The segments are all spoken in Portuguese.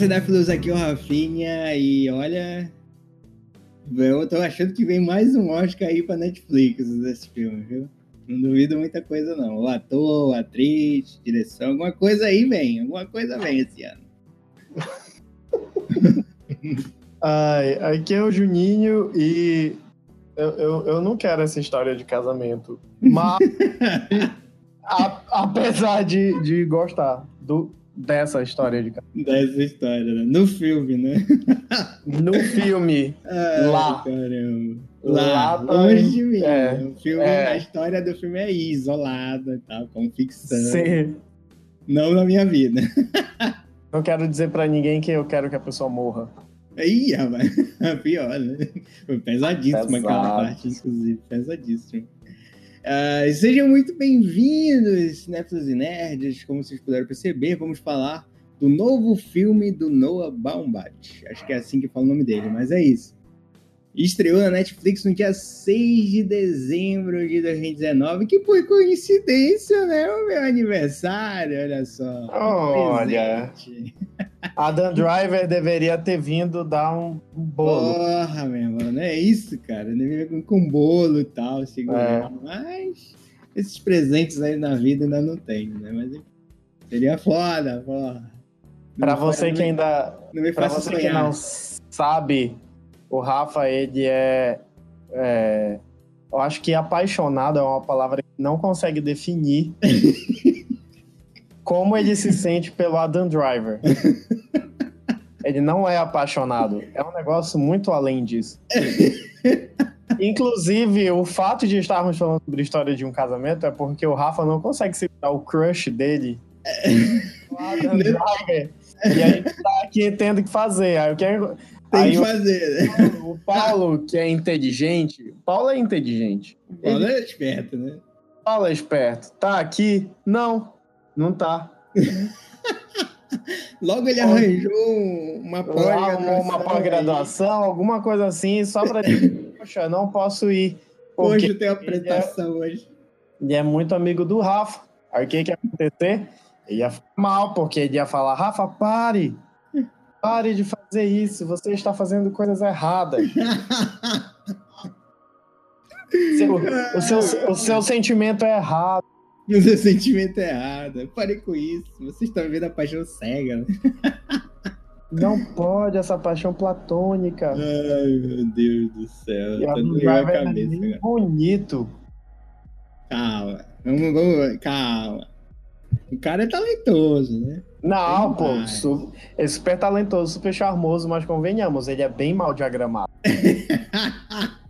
cinéfilos, aqui é o Rafinha e olha, eu tô achando que vem mais um Oscar aí pra Netflix desse filme, viu? Não duvido muita coisa não. O ator, a atriz, direção, alguma coisa aí vem, alguma coisa vem esse ano. Ai, aqui é o Juninho e eu, eu, eu não quero essa história de casamento. Mas, a, apesar de, de gostar do, dessa história de. Dessa história, né? No filme, né? No filme, Ai, lá. Caramba. Lá Lá, longe de mim. é, né? o filme, é. A história do filme é isolada e tal, como ficção. Sim. Não na minha vida. Não quero dizer pra ninguém que eu quero que a pessoa morra. Aí, rapaz. Pior, né? Foi pesadíssima aquela Pesado. parte, inclusive. Pesadíssimo. Ah, sejam muito bem-vindos, cinéfilos e nerds. Como vocês puderam perceber, vamos falar do novo filme do Noah Baumbach. Acho que é assim que fala o nome dele, mas é isso. Estreou na Netflix no dia 6 de dezembro de 2019, que por coincidência, né? O meu aniversário, olha só. Olha. Adam Driver deveria ter vindo dar um bolo. Porra, meu irmão, não é isso, cara. Deveria vir com bolo e tal, segurando. É. Mas esses presentes aí na vida ainda não tem, né? Mas seria foda, porra. Não Pra você que ainda Não me Pra você que sonhar. não sabe, o Rafa, ele é, é, Eu acho que apaixonado é uma palavra que não consegue definir como ele se sente pelo Adam Driver. Ele não é apaixonado. É um negócio muito além disso. Inclusive, o fato de estarmos falando sobre a história de um casamento é porque o Rafa não consegue segurar o crush dele. o Adam Driver. E a gente tá aqui tendo que fazer. Aí eu quero. Tem Aí que fazer, né? Paulo, o Paulo, que é inteligente, o Paulo é inteligente. O Paulo é esperto, né? O Paulo é esperto. Tá aqui? Não, não tá. Logo ele arranjou uma pós-graduação. uma pós-graduação, alguma coisa assim, só pra dizer, poxa, não posso ir. Hoje eu tenho apresentação hoje. ele é muito amigo do Rafa. Aí o que que ia acontecer? Ele ia ficar mal, porque ele ia falar, Rafa, pare! Pare de fazer isso, você está fazendo coisas erradas. Seu- o, seu, o seu sentimento é errado. O seu sentimento é errado. Pare com isso. Vocês estão vendo a paixão cega, né? Não pode essa paixão platônica. Ai, meu Deus do céu. Tá doendo a é cabeça agora. bonito. Calma. Vamos, vamos, calma. O cara é talentoso, né? Não, pô, mais. su- é super talentoso, super charmoso, mas convenhamos, ele é bem mal diagramado.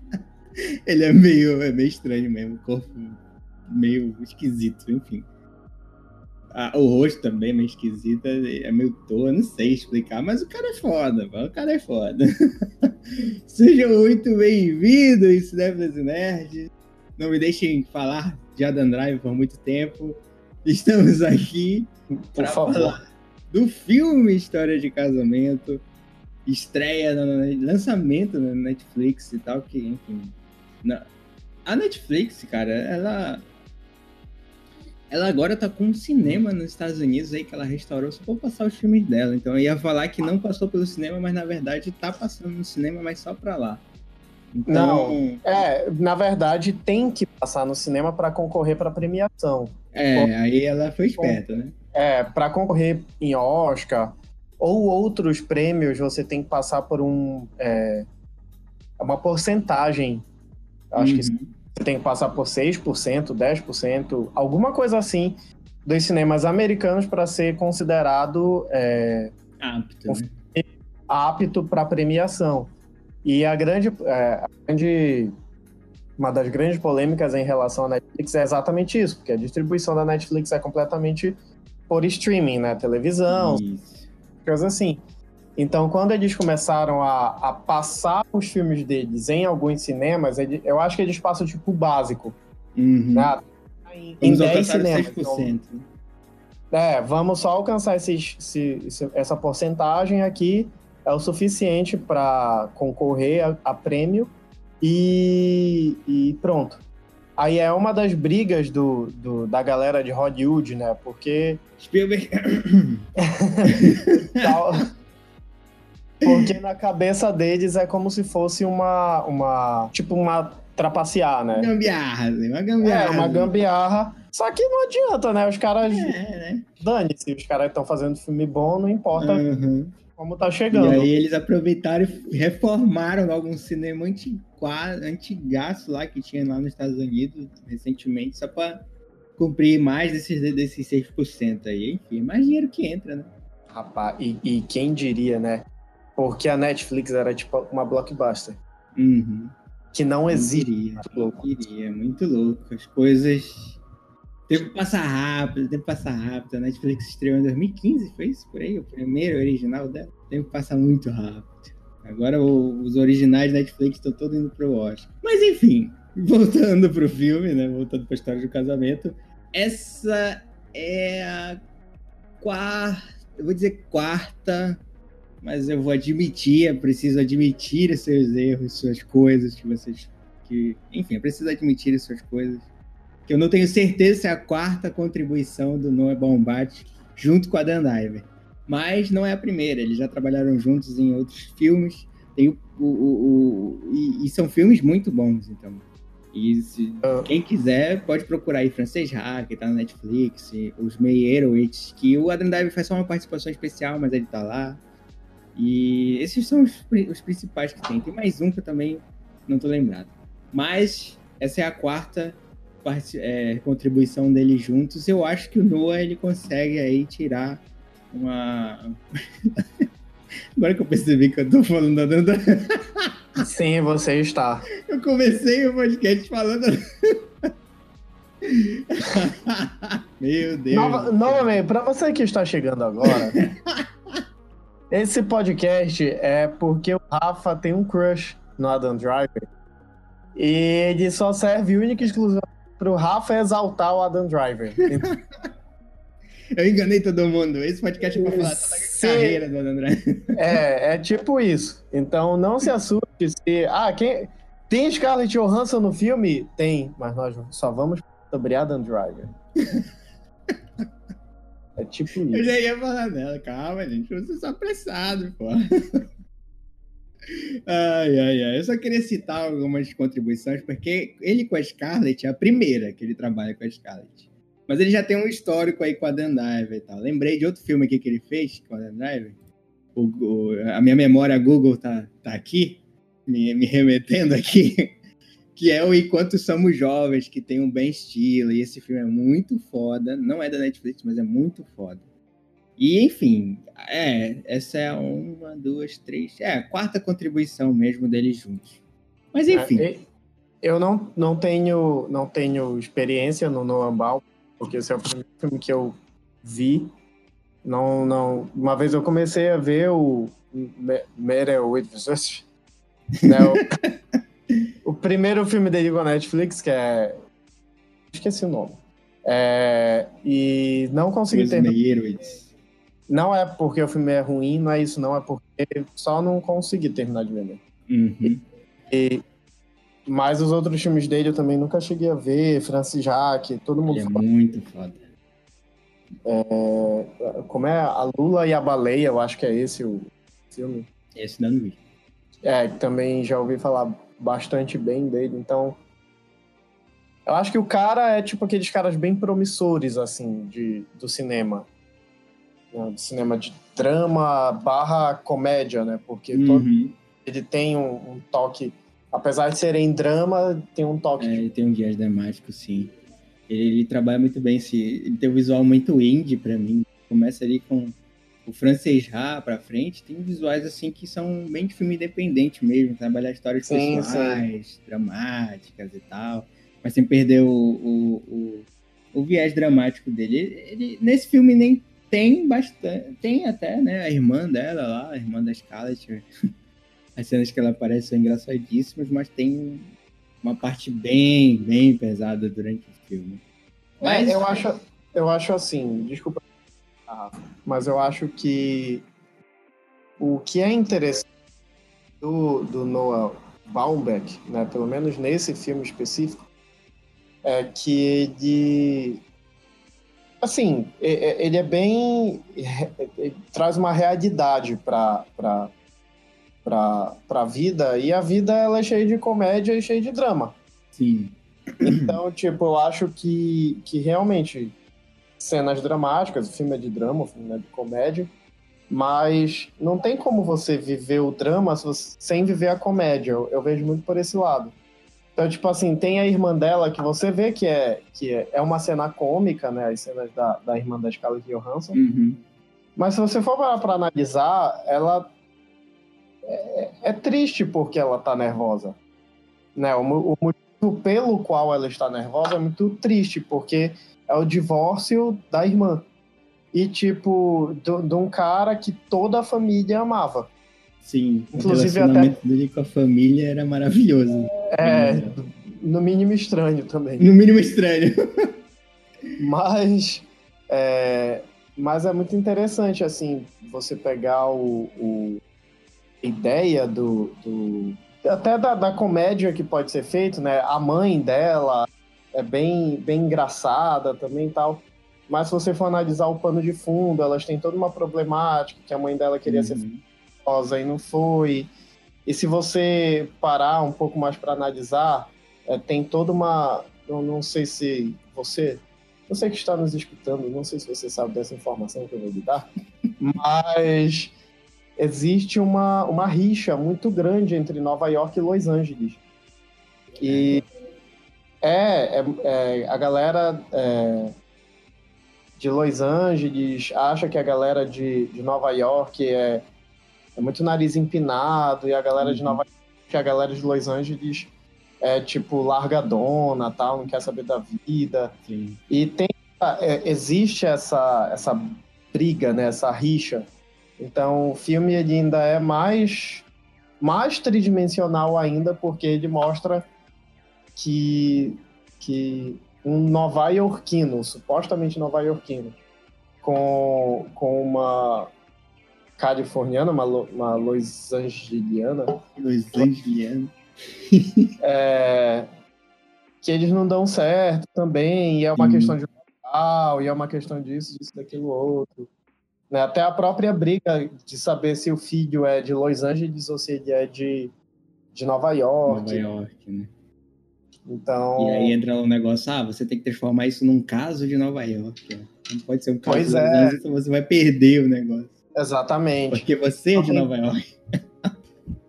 Ele é meio, é meio estranho mesmo. Corpo meio esquisito, enfim. Ah, o rosto também é meio esquisito, é meio toa, não sei explicar, mas o cara é foda, pô, o cara é foda. Sejam muito bem-vindos, cinéfilos e nerds. Não me deixem falar de Adam Drive por muito tempo. Estamos aqui Por Pra favor. falar do filme História de Casamento, estreia, no, no- lançamento na Netflix e tal, que, enfim. na- a Netflix, cara, ela. Ela agora tá com um cinema nos Estados Unidos aí que ela restaurou só pra passar os filmes dela. Então eu ia falar que não passou pelo cinema, mas na verdade tá passando no cinema, mas só pra lá. Então, É, na verdade, tem que passar no cinema para concorrer para premiação. É, aí ela foi esperta, né? É, para concorrer em Oscar ou outros prêmios, você tem que passar por um é, uma porcentagem. Acho que Uhum. você tem que passar por 6%, 10%, alguma coisa assim, dos cinemas americanos para ser considerado é, apto, né? apto para premiação. E a grande, é, a grande- uma das grandes polêmicas em relação à Netflix é exatamente isso, porque a distribuição da Netflix é completamente por streaming, né? Televisão, Isso. coisas assim. Então, quando eles começaram a, a passar os filmes deles em alguns cinemas, eu acho que eles passam tipo básico, Uhum. né? Em, em Vamos 10 alcançar os cinemas. 6%. Então, é, vamos só alcançar esse- essa porcentagem aqui é o suficiente para concorrer a, a prêmio e, e pronto. Aí é uma das brigas do, do- da galera de Hollywood, né? Porque Spielberg. Porque na cabeça deles é como se fosse uma. uma tipo, uma trapacear, né? Gambiarra, assim, uma gambiarra. É, uma gambiarra. Só que não adianta, né? Os caras. É, né? Dane-se, os caras estão fazendo filme bom, não importa uhum. como tá chegando. E aí eles aproveitaram e reformaram algum cinema antigaço lá que tinha lá nos Estados Unidos recentemente, só pra cumprir mais desses, desses 6% aí. Enfim, mais dinheiro que entra, né? Rapaz, e, e quem diria, né? Porque a Netflix era tipo uma blockbuster. Uhum. Que não existe. Muito louco. Iria, muito louco. As coisas. O tempo passa rápido, o tempo passa rápido. A Netflix estreou em 2015, foi isso? Por aí? O primeiro original dela. O tempo passa muito rápido. Agora o, os originais da Netflix estão todos indo pro Oscar. Mas enfim, voltando pro filme, né? Voltando pra história do casamento. Essa é a quarta. Eu vou dizer quarta mas eu vou admitir, preciso admitir seus erros, suas coisas que vocês. Que, enfim, preciso admitir as suas coisas. Que eu não tenho certeza se é a quarta contribuição do Noah Baumbach junto com a Dan Diver. Mas não é a primeira, eles já trabalharam juntos em outros filmes. Tem o, o, o, o e, e, são filmes muito bons, então. E se, ah. quem quiser pode procurar aí Francês Ha, que tá na Netflix, os Meyerowitz, que o Adam Driver faz só uma participação especial, mas ele tá lá. E esses são os, os principais que tem. Tem mais um que eu também não tô lembrado. Mas essa é a quarta parte, é, contribuição deles juntos. Eu acho que o Noah ele consegue aí tirar uma. Agora que eu percebi que eu tô falando da Danda. Sim, você está. Eu comecei o podcast falando. Meu Deus. Nova, novamente, para você que está chegando agora, esse podcast é porque o Rafa tem um crush no Adam Driver. E ele só serve única e exclusivamente pro Rafa exaltar o Adam Driver. Eu enganei todo mundo. Esse podcast é pra falar toda a carreira do Driver. É, é tipo isso. Então não se assuste se. Ah, quem. Tem Scarlett Johansson no filme? Tem, mas nós só vamos sobre Adam Driver. É tipo isso. Eu já ia falar dela, calma, gente, você só apressado, pô. Ai, ai, ai. Eu só queria citar algumas contribuições, porque ele com a Scarlett é a primeira que ele trabalha com a Scarlett. Mas ele já tem um histórico aí com a Dan Driver e tal. Lembrei de outro filme aqui que ele fez com a Dan Driver. O, o, a minha memória Google tá, tá aqui, me, me remetendo aqui que é o Enquanto Somos Jovens, que tem um bem estilo, e esse filme é muito foda, não é da Netflix, mas é muito foda. E, enfim, é, essa é uma, duas, três, é a quarta contribuição mesmo deles juntos. Mas, é, enfim. Eu não, não, tenho, não tenho experiência no Noah Ball, porque esse é o primeiro filme que eu vi. Não, não, uma vez eu comecei a ver o Meryl with né, o primeiro filme dele com a Netflix, que é. Esqueci o nome. É... E não consegui terminar. Não é porque o filme é ruim, não é isso, não. É porque só não consegui terminar de vender. Uhum. E... Mas os outros filmes dele eu também nunca cheguei a ver. Francis Jack, todo mundo Ele é muito foda. É... Como é? A Lula e a Baleia, eu acho que é esse o filme. Esse não vi. É, também já ouvi falar bastante bem dele, então. Eu acho que o cara é tipo aqueles caras bem promissores, assim, de, do cinema. Né? Do cinema de drama barra comédia, né? Porque uhum. todo, ele tem um, um, toque. Apesar de serem drama, tem um toque. É, ele tem um viés dramático, sim. Ele, ele trabalha muito bem, esse, ele tem um visual muito indie para mim. Começa ali com o francês Já pra frente, tem visuais assim que são bem de filme independente mesmo, trabalhar histórias sim, pessoais, sim. dramáticas e tal, mas sem perder o, o, o, o viés dramático dele. Ele, ele, nesse filme nem tem bastante, tem até, né, a irmã dela lá, a irmã da Scarlett, as cenas que ela aparece são engraçadíssimas, mas tem uma parte bem, bem pesada durante o filme. É, mas é, eu acho, eu acho assim, desculpa mas eu acho que o que é interessante do, do Noah Baumbach, né, pelo menos nesse filme específico, é que ele assim ele é bem ele traz uma realidade para para a vida, e a vida ela é cheia de comédia e cheia de drama. Sim. Então, tipo, eu acho que, que realmente cenas dramáticas, o filme é de drama, o filme é de comédia, mas não tem como você viver o drama sem viver a comédia. Eu, eu, vejo muito por esse lado. Então, tipo assim, tem a irmã dela que você vê que é, que é, é uma cena cômica, né? As cenas da, da irmã da Scarlett Johansson. Uhum. Mas se você for parar pra analisar, ela é, é, triste porque ela tá nervosa. Né? O, o motivo pelo qual ela está nervosa é muito triste, porque é o divórcio da irmã e, tipo, de um cara que toda a família amava. Sim, Inclusive, o relacionamento até... dele com a família era maravilhoso. É, no mínimo estranho também. No mínimo estranho. mas, é, mas é muito interessante, assim, você pegar o, o ideia do, do até da, da, comédia que pode ser feito, né? A mãe dela é bem, bem engraçada também e tal. Mas se você for analisar o pano de fundo, elas têm toda uma problemática, que a mãe dela queria uhum. ser famosa e não foi. E se você parar um pouco mais para analisar, é, tem toda uma. Eu não sei se você. Você que está nos escutando, não sei se você sabe dessa informação que eu vou lhe dar, mas existe uma, uma rixa muito grande entre Nova York e Los Angeles. E é, é, é a galera é, de Los Angeles acha que a galera de, de Nova York é, é muito nariz empinado e a galera uhum. de Nova York, a galera de Los Angeles é tipo largadona, tal, não quer saber da vida. Sim. E tem é, existe essa essa briga, né, essa rixa. Então, o filme ele ainda é mais mais tridimensional ainda porque ele mostra que que um nova-iorquino, supostamente nova-iorquino, com, com uma californiana, uma, uma Los Angeliana. Los Angeliana. é, que eles não dão certo também, e é uma hum. questão de e é uma questão disso, disso, daquilo outro. Né? Até a própria briga de saber se o filho é de Los Angeles ou se ele é de, de Nova York. Nova York, né? Então... E aí entra um negócio, ah, você tem que transformar isso num caso de Nova York. Não pode ser um caso pois de é. Angeles, você vai perder o negócio. Exatamente. Porque você é de Nova York.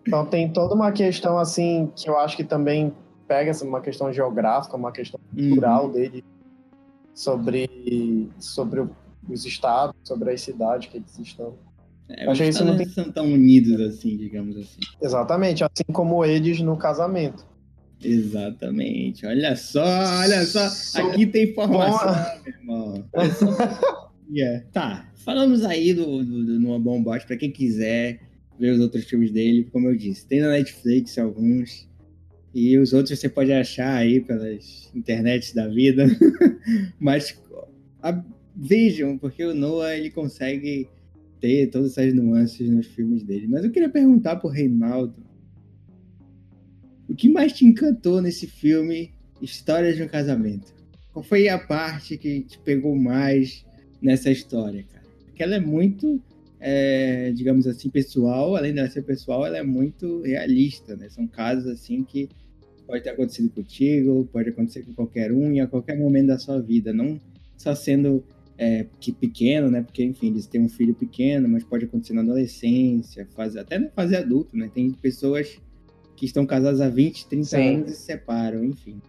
então tem toda uma questão assim que eu acho que também pega assim, uma questão geográfica, uma questão uhum. cultural uhum. dele sobre, sobre os estados, sobre as cidades que eles estão. É, os isso não tem... são tão unidos assim, digamos assim. Exatamente, assim como eles no casamento. Exatamente. Olha só, olha só. Aqui tem informação, meu irmão. yeah. Tá. Falamos aí do, do, do Noah Bombot para quem quiser ver os outros filmes dele, como eu disse. Tem na Netflix alguns. E os outros você pode achar aí pelas internets da vida. Mas a, vejam, porque o Noah ele consegue ter todas essas nuances nos filmes dele. Mas eu queria perguntar pro Reinaldo o que mais te encantou nesse filme História de um Casamento? Qual foi a parte que te pegou mais nessa história, cara? Porque ela é muito, é, digamos assim, pessoal. Além de ser pessoal, ela é muito realista, né? São casos assim que pode ter acontecido contigo, pode acontecer com qualquer um e a qualquer momento da sua vida. Não só sendo é, que pequeno, né? Porque, enfim, eles têm um filho pequeno, mas pode acontecer na adolescência, fase, até na fase adulta, né? Tem pessoas que estão casados há 20, 30 Sim. anos e se separam, enfim.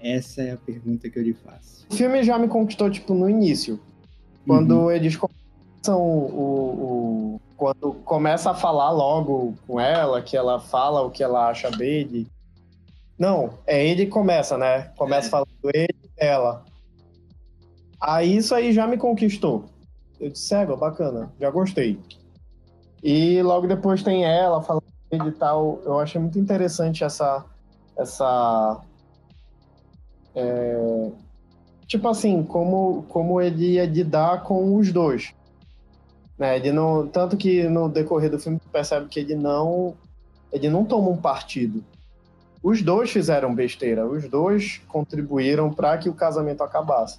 Essa é a pergunta que eu lhe faço. O filme já me conquistou, tipo, no início. Quando uhum. eles começam o, o, Quando começa a falar logo com ela, que ela fala o que ela acha dele. Não, é ele que começa, né? Começa é. falando ele e ela. Aí isso aí já me conquistou. Eu disse, é, bacana, já gostei. E logo depois tem ela falando e tal, eu achei muito interessante essa. essa é, tipo assim, como, como ele ia lidar com os dois. Né? Ele não, tanto que no decorrer do filme tu percebe que ele não, ele não toma um partido. Os dois fizeram besteira, os dois contribuíram para que o casamento acabasse,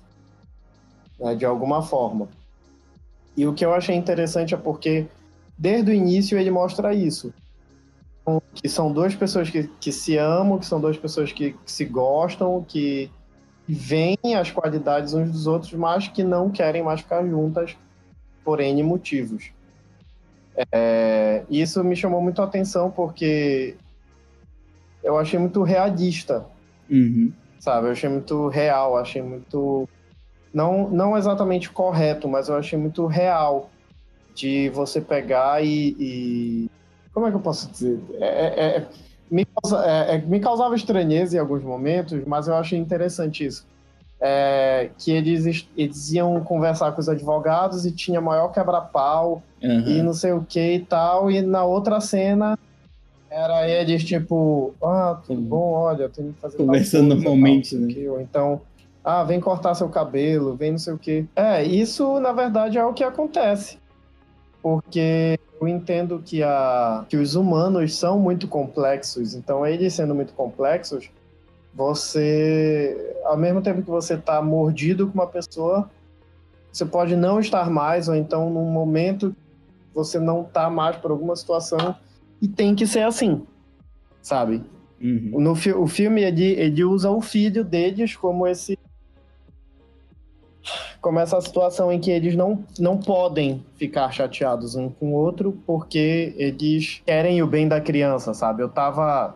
né? de alguma forma. E o que eu achei interessante é porque desde o início ele mostra isso que são duas pessoas que, que se amam, que são duas pessoas que, que se gostam, que veem as qualidades uns dos outros, mas que não querem mais ficar juntas por N motivos. É, isso me chamou muito a atenção porque eu achei muito realista, Uhum. sabe? Eu achei muito real, achei muito. Não, não exatamente correto, mas eu achei muito real de você pegar e. e- Como é que eu posso dizer? É- é- é- me, causa- é- é- me causava estranheza em alguns momentos, mas eu achei interessante isso. Que eles, eles iam conversar com os advogados e tinha maior quebra-pau Aham. e não sei o que e tal. E na outra cena era eles tipo, ah, tudo Uhum. bom, olha, eu tenho que fazer. Conversando normalmente, né? Ou então, ah, vem cortar seu cabelo, vem não sei o que. É, isso na verdade é o que acontece. Porque eu entendo que, a, que os humanos são muito complexos, então eles sendo muito complexos, você, ao mesmo tempo que você tá mordido com uma pessoa, você pode não estar mais, ou então num momento você não tá mais por alguma situação e tem que ser assim, sabe? Uhum. No o filme ele, ele usa o filho deles como esse como essa situação em que eles não, não podem ficar chateados um com o outro porque eles querem o bem da criança, sabe? Eu tava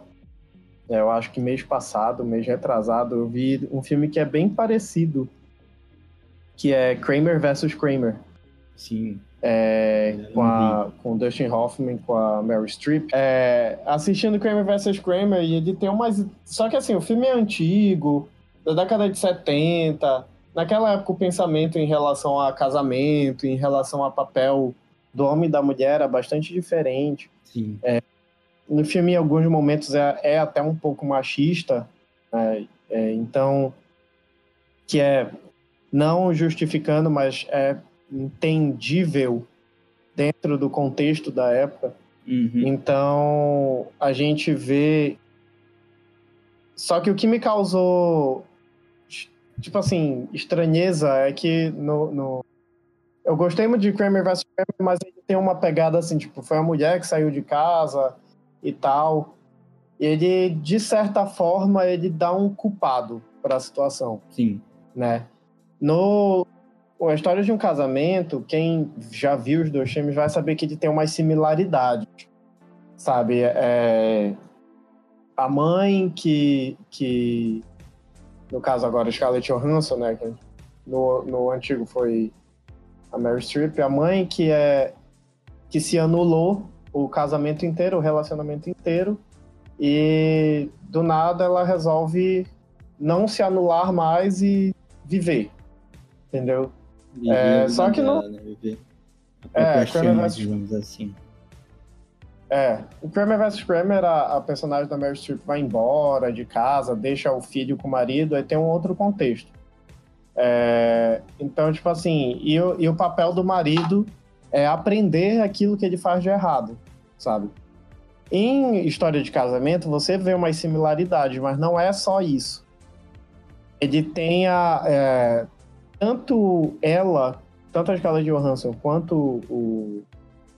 é, eu acho que mês passado, mês retrasado, eu vi um filme que é bem parecido, que é Kramer versus Kramer. Sim. É, com, a, com o Dustin Hoffman, com a Meryl Streep. É, assistindo Kramer vs. Kramer, e ele tem umas. Só que assim, o filme é antigo, da década de 70. Naquela época, o pensamento em relação a casamento, em relação a papel do homem e da mulher era bastante diferente. Sim. No filme, em alguns momentos, é, é até um pouco machista, né? É, então, que é não justificando, mas é entendível dentro do contexto da época. Uhum. Então, a gente vê. Só que o que me causou, tipo assim, estranheza é que no. no... Eu gostei muito de Kramer vs. Kramer, mas ele tem uma pegada assim, tipo, foi uma mulher que saiu de casa e tal. E ele, de certa forma, ele dá um culpado para a situação Sim. né? No a história de um casamento, quem já viu os dois filmes vai saber que ele tem umas similaridades, sabe? É, a mãe que, que no caso agora Scarlett Johansson, né? que No, no antigo foi a Mary Streep, a mãe que é que se anulou o casamento inteiro, o relacionamento inteiro, e do nada ela resolve não se anular mais e viver, entendeu? Viver É, só que não- né? Viver É, digamos assim. É, o Kramer vs. Kramer, a, a personagem da Meryl Streep vai embora de casa, deixa o filho com o marido, aí tem um outro contexto. É, então, tipo assim, e, o- e o papel do marido é aprender aquilo que ele faz de errado, sabe? Em história de casamento, você vê umas similaridades, mas não é só isso. Ele tem a. é, tanto ela, tanto a Scarlett Johansson quanto o,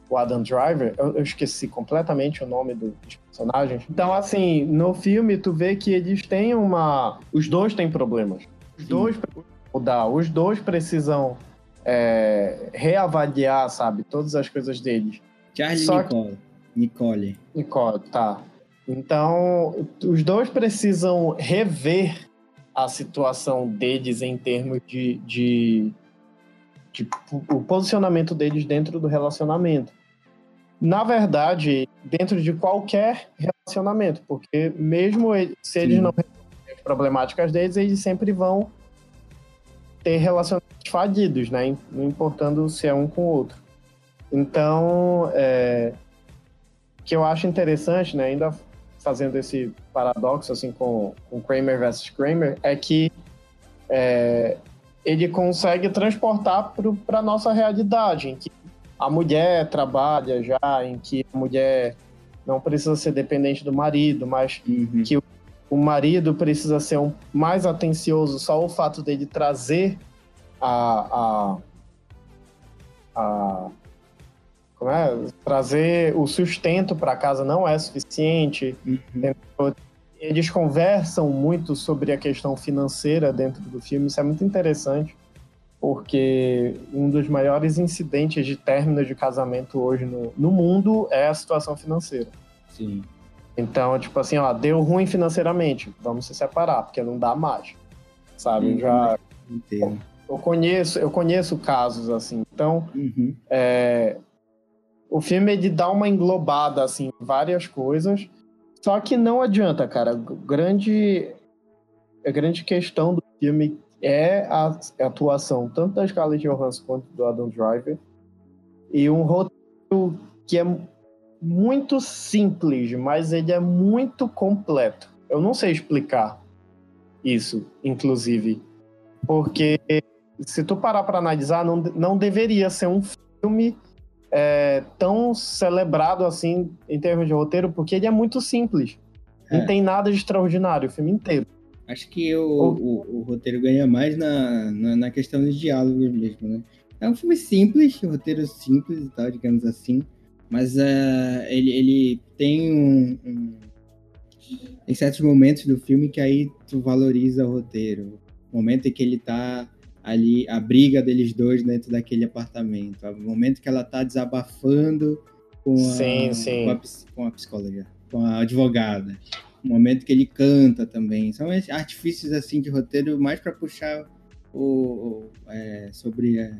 o Adam Driver, eu, eu esqueci completamente o nome do- dos personagens. Então, assim, no filme tu vê que eles têm uma. Os dois têm problemas. Os Sim. dois mudar, os dois precisam é, reavaliar, sabe, todas as coisas deles. Charlie Só que- Nicole. Nicole. Nicole, tá. Então, os dois precisam rever a situação deles em termos de, de, de o posicionamento deles dentro do relacionamento. Na verdade, dentro de qualquer relacionamento, porque mesmo se eles Sim. não resolverem as problemáticas deles, eles sempre vão ter relacionamentos falidos, né? Não importando se é um com o outro. Então, é, que eu acho interessante, né, ainda fazendo esse paradoxo assim com, com Kramer versus Kramer, é que é, ele consegue transportar para a nossa realidade, em que a mulher trabalha já, em que a mulher não precisa ser dependente do marido, mas Uhum. Que- o marido precisa ser um, mais atencioso só o fato dele trazer a, a, a é? trazer o sustento para casa não é suficiente. Uhum. Eles conversam muito sobre a questão financeira dentro do filme, isso é muito interessante, porque um dos maiores incidentes de término de casamento hoje no, no mundo é a situação financeira. Sim. Então, tipo assim, ó, deu ruim financeiramente, vamos se separar, porque não dá mais. Sabe? Sim, já Entendo. eu conheço, eu conheço casos assim. Então, Uhum. é, o filme ele dá uma englobada assim, em várias coisas. Só que não adianta, cara. Grande a grande questão do filme é a atuação tanto da Scarlett Johansson quanto do Adam Driver e um roteiro que é muito simples, mas ele é muito completo. Eu não sei explicar isso, inclusive, porque se tu parar para analisar, não, não deveria ser um filme é, tão celebrado assim em termos de roteiro, porque ele é muito simples. É. Não tem nada de extraordinário o filme inteiro. Acho que o, o, o roteiro ganha mais na, na, na questão dos diálogos mesmo, né? É um filme simples, roteiro simples e tal, digamos assim. Mas eh, ele, ele tem um, um- Em certos momentos do filme que aí tu valoriza o roteiro. O momento em que ele tá ali, a briga deles dois dentro daquele apartamento. O momento que ela tá desabafando com a, Sim, sim. Com, a, com a psicóloga, com a advogada. O momento que ele canta também. São esses artifícios assim de roteiro mais para puxar o, o- é, sobre a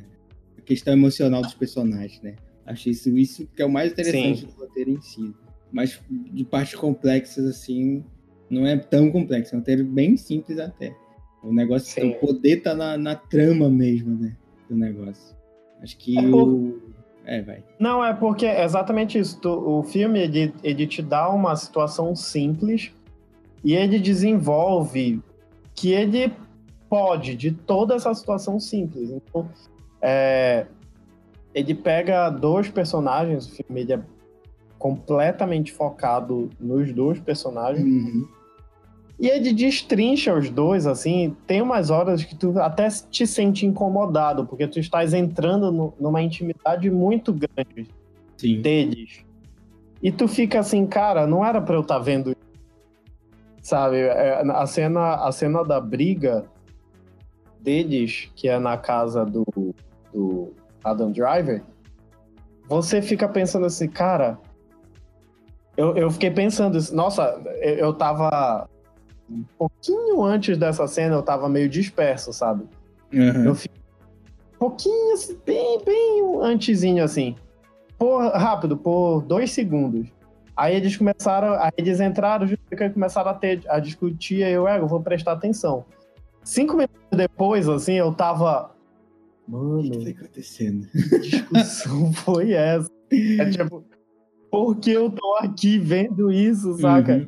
a questão emocional dos personagens, né? Acho isso, isso que é o mais interessante Sim. do roteiro em si. Mas de partes complexas, assim, não é tão complexo. É um roteiro bem simples até. O negócio, Sim. o poder tá na, na trama mesmo, né? Do negócio. Acho que É o. É, vai. Não, é porque é exatamente isso. Tu- o filme ele, ele te dá uma situação simples e ele desenvolve que ele pode de toda essa situação simples. Então, é, ele pega dois personagens, o filme ele é completamente focado nos dois personagens. Uhum. E ele destrincha os dois, assim, tem umas horas que tu até te sente incomodado, porque tu estás entrando no- numa intimidade muito grande Sim. deles. E tu fica assim, cara, não era pra eu estar vendo isso. Sabe, é, a cena, a cena da briga deles, que é na casa do, do Adam Driver, você fica pensando assim, cara. Eu, eu fiquei pensando, isso, nossa, eu, eu tava. Um pouquinho antes dessa cena, eu tava meio disperso, sabe? Uhum. Eu fiquei um pouquinho, assim, bem, bem antezinho, assim. Por, rápido, por dois segundos. Aí eles começaram, aí eles entraram, e começaram a, ter, a discutir, aí eu, é, eu vou prestar atenção. Cinco minutos depois, assim, eu tava... O que que Mano, tá acontecendo? que discussão foi essa? É tipo, por que eu tô aqui vendo isso, saca? Uhum.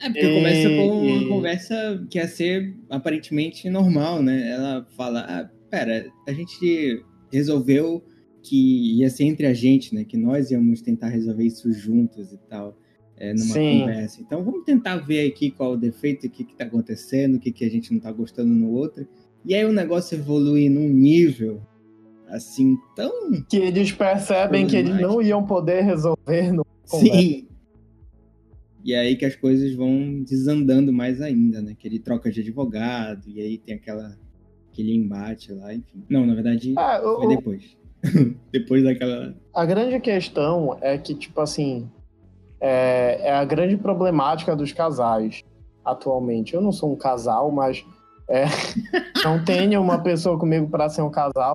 É porque começa com uma E- conversa que ia ser aparentemente normal, né? Ela fala, ah, pera, a gente resolveu que ia ser entre a gente, né? Que nós íamos tentar resolver isso juntos e tal, é, numa Sim. conversa. Então vamos tentar ver aqui qual o defeito, o que, tá acontecendo, o que, que a gente não tá gostando no outro. E aí o negócio evolui num nível assim tão. Que eles percebem que eles não iam poder resolver no conversa. Sim. E aí que as coisas vão desandando mais ainda, né? Que ele troca de advogado, e aí tem aquela, aquele embate lá, enfim. Não, na verdade, Ah, o- foi depois. depois daquela. A grande questão é que, tipo assim, é, é a grande problemática dos casais atualmente. Eu não sou um casal, mas é, não tenho uma pessoa comigo para ser um casal.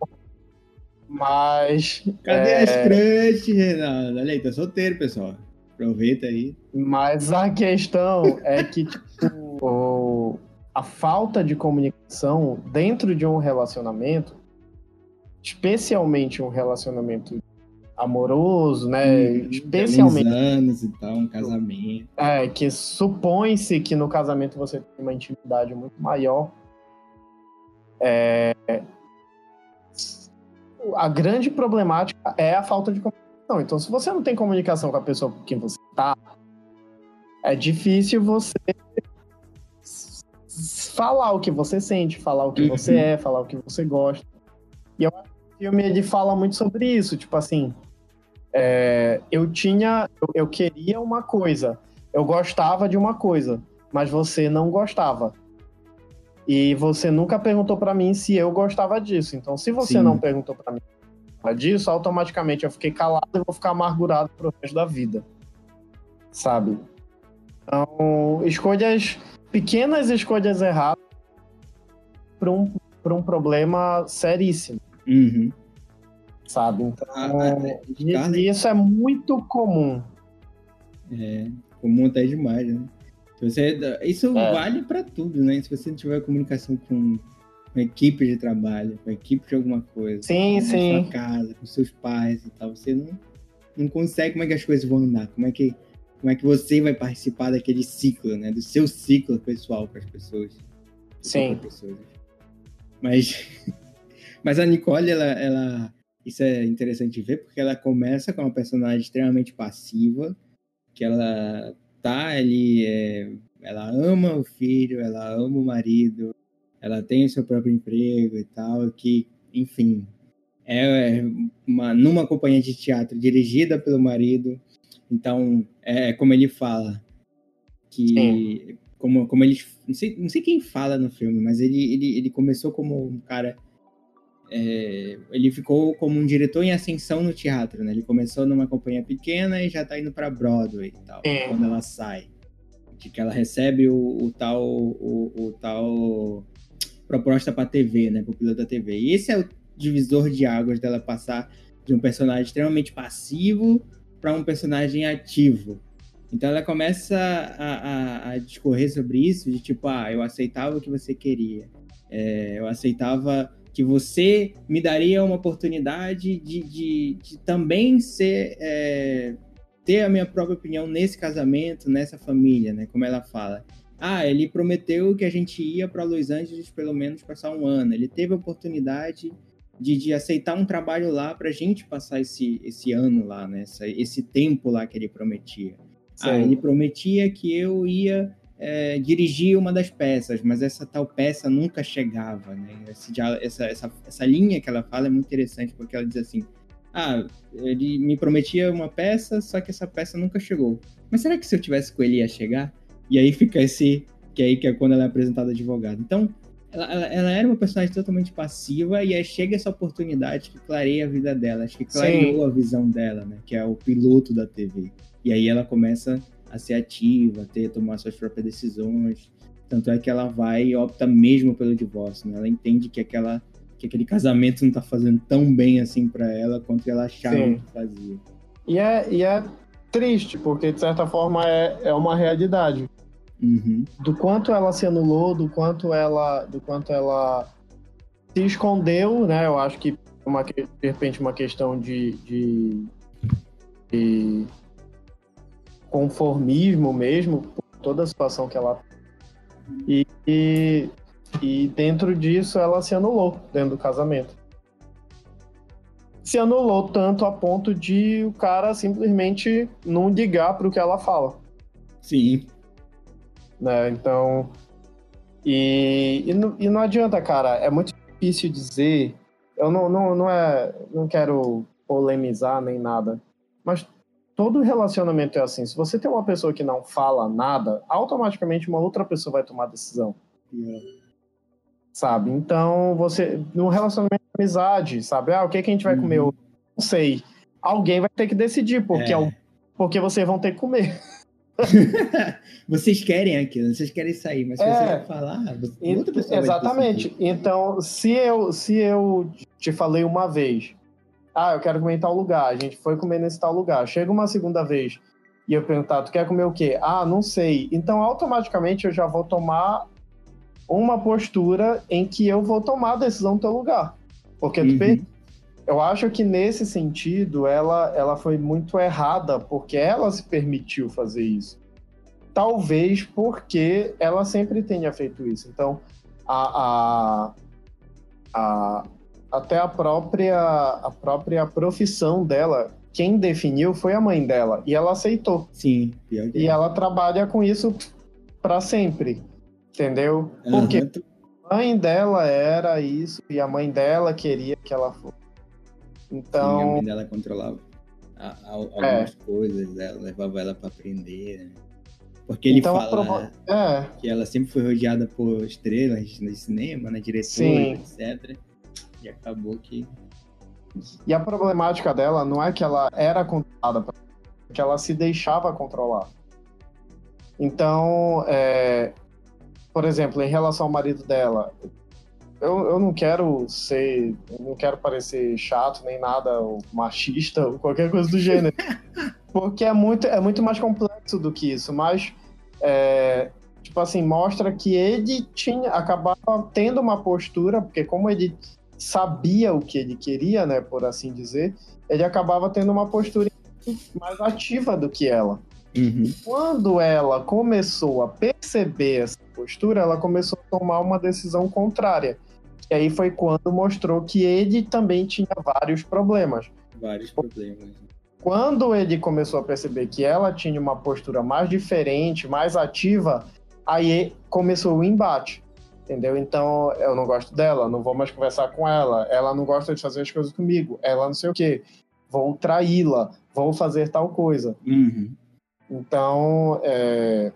Mas, Cadê É. as crush, Renato? Olha aí, tá solteiro, pessoal. Aproveita aí. mas a questão é que, tipo, a falta de comunicação dentro de um relacionamento, especialmente um relacionamento amoroso, né? Hum, especialmente anos e tal, um casamento. É, que supõe-se que no casamento você tem uma intimidade muito maior. É, A grande problemática é a falta de comunicação. Então, se você não tem comunicação com a pessoa com quem você está, é difícil você falar o que você sente, falar o que Uhum. você é, falar o que você gosta. E eu acho filme ele fala muito sobre isso, tipo assim, é, eu tinha, eu, eu queria uma coisa, eu gostava de uma coisa, mas você não gostava. E você nunca perguntou para mim se eu gostava disso. Então, se você Sim. não perguntou para mim disso, automaticamente eu fiquei calado e vou ficar amargurado pro resto da vida. Sabe? Então, escolhas, pequenas escolhas erradas para um, um problema seríssimo. Uhum. Sabe? Então, ah, é, isso é muito comum. É, comum até demais, né? Você, isso é. vale para tudo, né? Se você não tiver comunicação com uma equipe de trabalho, com a equipe de alguma coisa, sim, com sim. sua casa, com seus pais e tal, você não, não consegue como é que as coisas vão andar, como é que como é que você vai participar daquele ciclo, né? Do seu ciclo pessoal com as pessoas. Sim. Pessoas. Mas, mas a Nicole, ela, ela, isso é interessante ver, porque ela começa com uma personagem extremamente passiva, que ela tá ali, é, ela ama o filho, ela ama o marido, ela tem o seu próprio emprego e tal, que, enfim, é uma, numa companhia de teatro dirigida pelo marido, então, é como ele fala, que, como, como ele, não sei, não sei quem fala no filme, mas ele, ele, ele começou como um cara é, ele ficou como um diretor em ascensão no teatro, né? Ele começou numa companhia pequena e já tá indo para Broadway e tal, é. quando ela sai. De que ela recebe o, o tal o, o tal proposta para TV, né, pro piloto da TV. E esse é o divisor de águas dela passar de um personagem extremamente passivo para um personagem ativo. Então ela começa a, a, a, discorrer sobre isso, de tipo, ah, eu aceitava o que você queria. É, eu aceitava que você me daria uma oportunidade de, de, de também ser é, ter a minha própria opinião nesse casamento, nessa família, né? Como ela fala. Ah, ele prometeu que a gente ia para Los Angeles pelo menos passar um ano. Ele teve a oportunidade de, de aceitar um trabalho lá para a gente passar esse, esse ano lá, né? Esse, tempo lá que ele prometia. Ah, Sim. Ah, ele prometia que eu ia é, dirigir uma das peças, mas essa tal peça nunca chegava, né? Essa, essa, essa linha que ela fala é muito interessante, porque ela diz assim, ah, ele me prometia uma peça, só que essa peça nunca chegou. Mas será que se eu tivesse com ele ia chegar? E aí fica esse. Que aí que é quando ela é apresentada advogada. Então, ela, ela, ela, era uma personagem totalmente passiva e aí chega essa oportunidade que clareia a vida dela. Acho que clareou Sim. a visão dela, né? Que é o piloto da TV. E aí ela começa a ser ativa, a ter, tomar suas próprias decisões. Tanto é que ela vai e opta mesmo pelo divórcio, né? Ela entende que aquela que aquele casamento não tá fazendo tão bem assim para ela quanto ela achava Sim. que fazia. E é, e é triste, porque de certa forma é, é uma realidade. Uhum. Do quanto ela se anulou, do quanto ela, do quanto ela se escondeu, né? Eu acho que uma, de repente uma questão de, de, de conformismo mesmo, por toda a situação que ela e, e, e dentro disso ela se anulou dentro do casamento. Se anulou tanto a ponto de o cara simplesmente não ligar para o que ela fala. Sim né? Então, e, e, não, e não adianta, cara, é muito difícil dizer. Eu não, não, não, é, não quero polemizar nem nada, mas todo relacionamento é assim. Se você tem uma pessoa que não fala nada, automaticamente uma outra pessoa vai tomar decisão. Yeah. Sabe? Então, você, num relacionamento de amizade, sabe? Ah, o que, que a gente vai uhum. comer hoje? Não sei. Alguém vai ter que decidir, porque, é. porque vocês vão ter que comer. vocês querem aquilo, vocês querem sair, mas se é, você vai falar, outra pessoa Exatamente. Então, se eu, se eu te falei uma vez, ah, eu quero comer em tal lugar, a gente foi comer nesse tal lugar, chega uma segunda vez e eu perguntar, tu quer comer o quê? Ah, não sei. Então, automaticamente eu já vou tomar uma postura em que eu vou tomar a decisão no teu lugar. Porque uhum. tu eu acho que nesse sentido ela, ela foi muito errada porque ela se permitiu fazer isso. Talvez porque ela sempre tenha feito isso. Então, a, a, a, até a própria, a própria profissão dela, quem definiu foi a mãe dela e ela aceitou. Sim. E ela trabalha com isso para sempre, entendeu? Porque uhum. a mãe dela era isso e a mãe dela queria que ela fosse. Então. Sim, a mãe dela controlava. a, a, algumas é. coisas, né? levava ela para aprender. Né? Porque ele então, fala é. que ela sempre foi rodeada por estrelas no cinema, né? Diretores, etc. E acabou que. E a problemática dela não é que ela era controlada, é que ela se deixava controlar. Então, é, por exemplo, em relação ao marido dela, eu, eu não quero ser, não quero parecer chato nem nada, ou machista ou qualquer coisa do gênero, porque é muito, é muito mais complexo do que isso. Mas, é, tipo assim, mostra que ele tinha, acabava tendo uma postura, porque como ele sabia o que ele queria, né, por assim dizer, ele acabava tendo uma postura mais ativa do que ela. Uhum. Quando ela começou a perceber essa postura, ela começou a tomar uma decisão contrária. E aí foi quando mostrou que ele também tinha vários problemas. Vários problemas. Quando ele começou a perceber que ela tinha uma postura mais diferente, mais ativa, aí começou o embate. Entendeu? Então, eu não gosto dela, não vou mais conversar com ela, ela não gosta de fazer as coisas comigo, ela não sei o quê, vou traí-la, vou fazer tal coisa. Uhum. Então, é,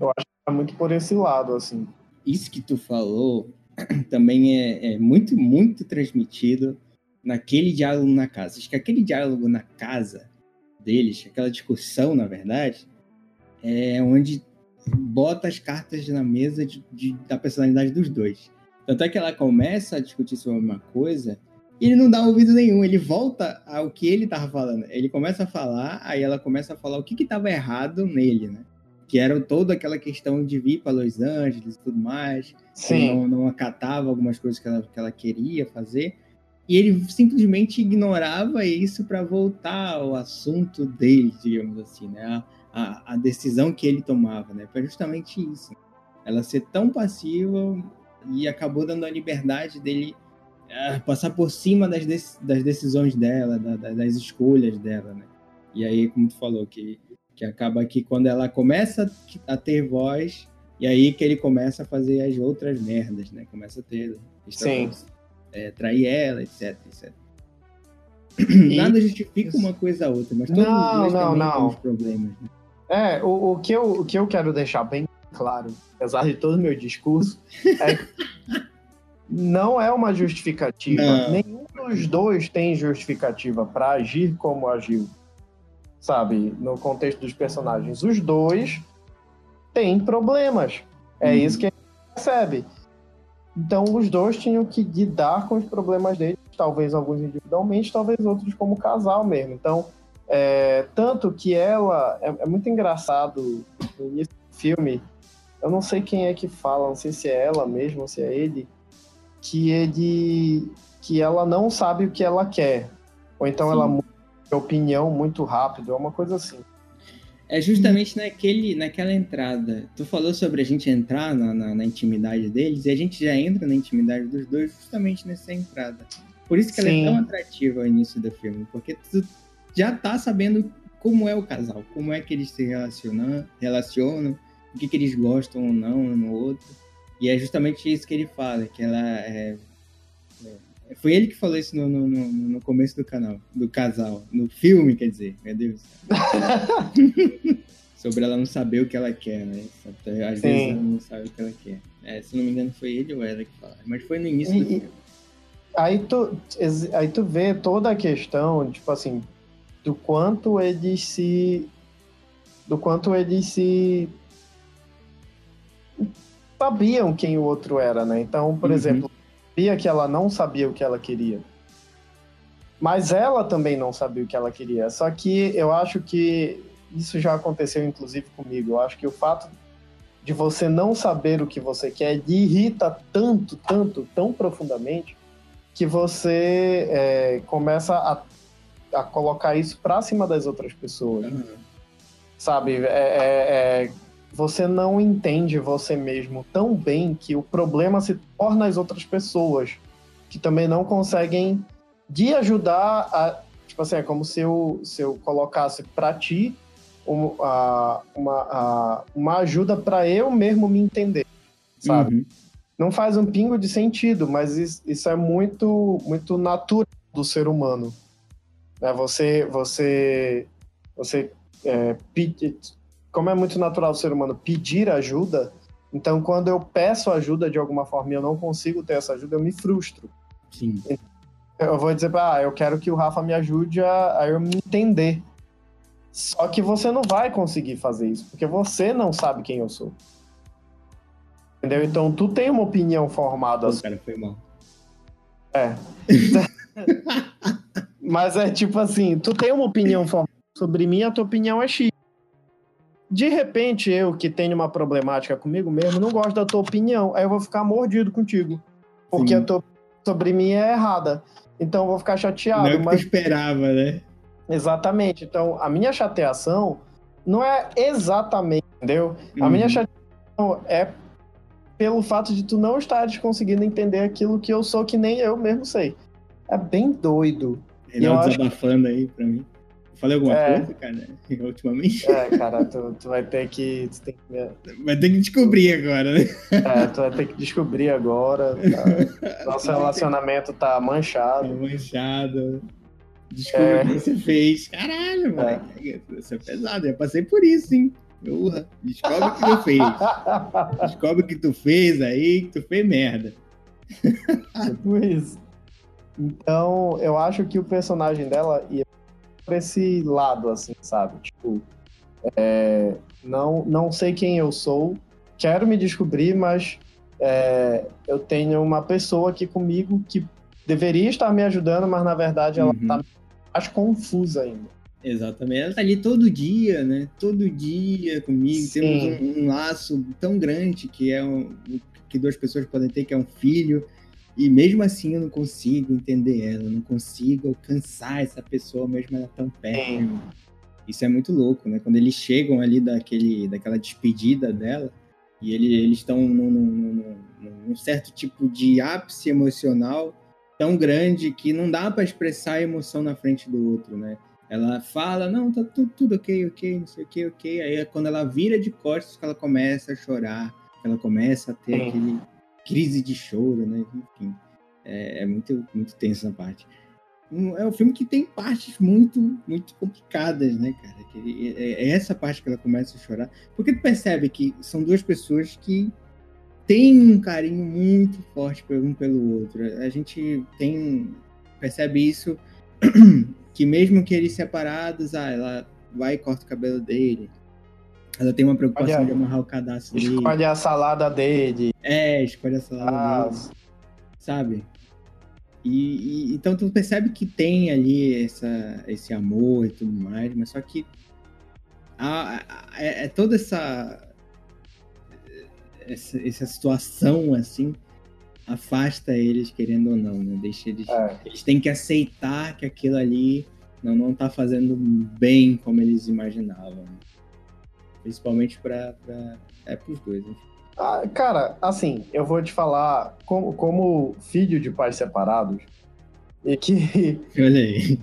eu acho que é muito por esse lado, assim. Isso que tu falou também é, é muito, muito transmitido naquele diálogo na casa. Acho que aquele diálogo na casa deles, aquela discussão, na verdade, é onde bota as cartas na mesa de, de, da personalidade dos dois. Tanto é que ela começa a discutir sobre uma coisa e ele não dá ouvido nenhum, ele volta ao que ele tava falando. Ele começa a falar, aí ela começa a falar o que que tava errado nele, né? Que era toda aquela questão de vir para Los Angeles e tudo mais. Sim. Não, não acatava algumas coisas que ela, que ela queria fazer. E ele simplesmente ignorava isso para voltar ao assunto dele, digamos assim, né? A, a, a, decisão que ele tomava, né? Foi justamente isso. Ela ser tão passiva e acabou dando a liberdade dele é, passar por cima das, das decisões dela, da, das escolhas dela, né? E aí, como tu falou, que, que acaba que quando ela começa a ter voz, e aí que ele começa a fazer as outras merdas, né? Começa a ter... Sim. É, trair ela, etc, etc. E... Nada justifica uma coisa a outra, mas todos não, não, não. temos problemas. Né? É, o, o, que eu, o que eu quero deixar bem claro, apesar de todo o meu discurso, é não é uma justificativa. Não. Nenhum dos dois tem justificativa para agir como agiu, sabe? No contexto dos personagens. Os dois têm problemas. É hum. isso que a gente percebe. Então, os dois tinham que lidar com os problemas deles, talvez alguns individualmente, talvez outros como casal mesmo. Então, é, tanto que ela. É, é muito engraçado nesse filme. Eu não sei quem é que fala, não sei se é ela mesmo ou se é ele que ele que ela não sabe o que ela quer ou então Sim. ela muda de opinião muito rápido é uma coisa assim é justamente naquele naquela entrada tu falou sobre a gente entrar na, na, na, intimidade deles e a gente já entra na intimidade dos dois justamente nessa entrada por isso que ela é tão atrativa ao início do filme porque tu já tá sabendo como é o casal como é que eles se relacionam relacionam o que, que eles gostam ou não um no outro e é justamente isso que ele fala, que ela é, é foi ele que falou isso no, no, no, começo do canal, do casal, no filme, quer dizer, meu Deus. Sobre ela não saber o que ela quer, né? Às Sim. vezes ela não sabe o que ela quer. É, se não me engano, foi ele ou ela que falou. Mas foi no início e, do filme. Aí tu, aí tu vê toda a questão, tipo assim, do quanto eles se. Do quanto eles se sabiam quem o outro era, né? Então, por uhum. exemplo, sabia que ela não sabia o que ela queria. Mas ela também não sabia o que ela queria. Só que eu acho que isso já aconteceu, inclusive, comigo. Eu acho que o fato de você não saber o que você quer lhe irrita tanto, tanto, tão profundamente, que você é, começa a, a, colocar isso pra cima das outras pessoas. Uhum. Sabe? É, é, é você não entende você mesmo tão bem que o problema se torna as outras pessoas, que também não conseguem de ajudar a. Tipo assim, é como se eu, se eu colocasse para ti uma, uma, uma ajuda para eu mesmo me entender, sabe? Uhum. Não faz um pingo de sentido, mas isso, isso é muito, muito natural do ser humano. Né? Você, você, você é, pede, como é muito natural o ser humano pedir ajuda, então quando eu peço ajuda de alguma forma e eu não consigo ter essa ajuda, eu me frustro. Sim. Eu vou dizer, ah, eu quero que o Rafa me ajude a, a eu me entender. Só que você não vai conseguir fazer isso, porque você não sabe quem eu sou. Entendeu? Então tu tem uma opinião formada. Pô, cara, foi mal. É. Mas é tipo assim, tu tem uma opinião formada sobre mim, a tua opinião é X. De repente, eu que tenho uma problemática comigo mesmo, não gosto da tua opinião. Aí eu vou ficar mordido contigo. Porque Sim. a tua sobre mim é errada. Então eu vou ficar chateado. Não é o que mas... esperava, né? Exatamente. Então, a minha chateação não é exatamente, entendeu? A Uhum. minha chateação é pelo fato de tu não estares conseguindo entender aquilo que eu sou, que nem eu mesmo sei. É bem doido. Reinaldo Eu acho- desabafando aí pra mim. Falei alguma É. coisa, cara, ultimamente? É, cara, tu, tu vai ter que. Tu, tem que Vai ter que descobrir agora, né? é, tu vai ter que descobrir agora. tá? Nosso relacionamento tá manchado. Tá manchado. Descobri É. o que você fez. Caralho, moleque. Isso é pesado. Eu passei por isso, hein? Porra. Descobre o que tu fez. Descobre o que tu fez aí, que tu fez merda. tipo isso. Então, eu acho que o personagem dela ia por esse lado, assim, sabe? Tipo, é, não, não sei quem eu sou, quero me descobrir, mas é, eu tenho uma pessoa aqui comigo que deveria estar me ajudando, mas na verdade ela Uhum. tá mais confusa ainda. Exatamente. Ela tá ali todo dia, né? Todo dia comigo. Sim. Temos um, um laço tão grande que é um, que duas pessoas podem ter, que é um filho. E mesmo assim eu não consigo entender ela, eu não consigo alcançar essa pessoa, mesmo ela tão perto. Isso é muito louco, né? Quando eles chegam ali daquele, daquela despedida dela, e ele- eles estão num, num- num- num certo tipo de ápice emocional tão grande que não dá para expressar a emoção na frente do outro, né? Ela fala, não, tá tudo, tudo ok, ok, não sei o que, ok. Aí é quando ela vira de costas que ela começa a chorar, que ela começa a ter aquele crise de choro, né? Enfim, é, é muito, muito tenso essa parte. É um filme que tem partes muito, muito complicadas, né, cara? Que é, é essa parte que ela começa a chorar. Porque tu percebe que são duas pessoas que têm um carinho muito forte um pelo outro. A gente tem percebe isso que mesmo que eles separados, ah, ela vai e corta o cabelo dele. Ela tem uma preocupação de amarrar o cadastro dele. Escolhe a salada dele. É, escolhe a salada Ah, dele, sabe? E, e- então tu percebe que tem ali essa, esse amor e tudo mais, mas só que a- a- é, é toda essa, essa essa situação assim afasta eles querendo ou não, né? Deixa eles é. eles têm que aceitar que aquilo ali não, não tá fazendo bem como eles imaginavam. Principalmente para é pros dois. Né? Ah, cara, assim, eu vou te falar, como, como filho de pais separados, e que. Olha aí.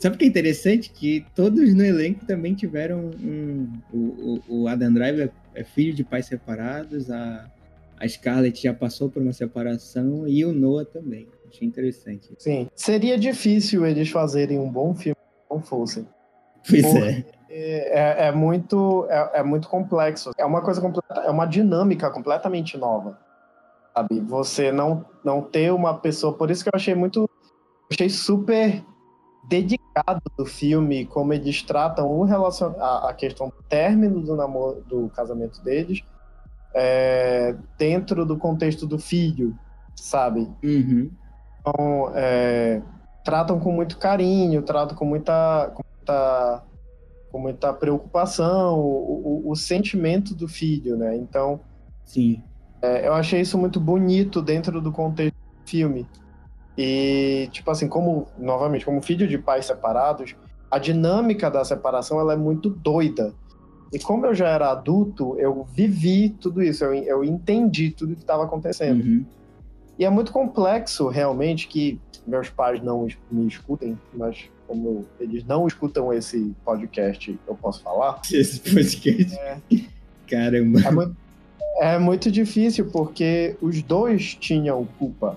Sabe o que é interessante? Que todos no elenco também tiveram um. O, o, o Adam Driver é filho de pais separados, a, a Scarlett já passou por uma separação e o Noah também. Achei interessante. Sim, seria difícil eles fazerem um bom filme se não fossem. Pois Porra. é. É, é muito, é, é muito complexo. É uma coisa completa, é uma dinâmica completamente nova. Sabe? Você não, não ter uma pessoa. Por isso que eu achei muito. Achei super dedicado do filme, como eles tratam o relacion... a, a questão do término do namoro, do casamento deles, é, dentro do contexto do filho, sabe? Uhum. Então, é, tratam com muito carinho, tratam com muita, com muita, com muita preocupação o, o, o sentimento do filho, né? Então, Sim. é, eu achei isso muito bonito dentro do contexto do filme. E, tipo assim, como, novamente, como filho de pais separados, a dinâmica da separação ela é muito doida. E como eu já era adulto, eu vivi tudo isso, eu, eu entendi tudo que estava acontecendo. Uhum. E é muito complexo, realmente, que meus pais não me escutem, mas como eles não escutam esse podcast, eu posso falar. Esse podcast. É. Caramba. É muito, é muito difícil, porque os dois tinham culpa.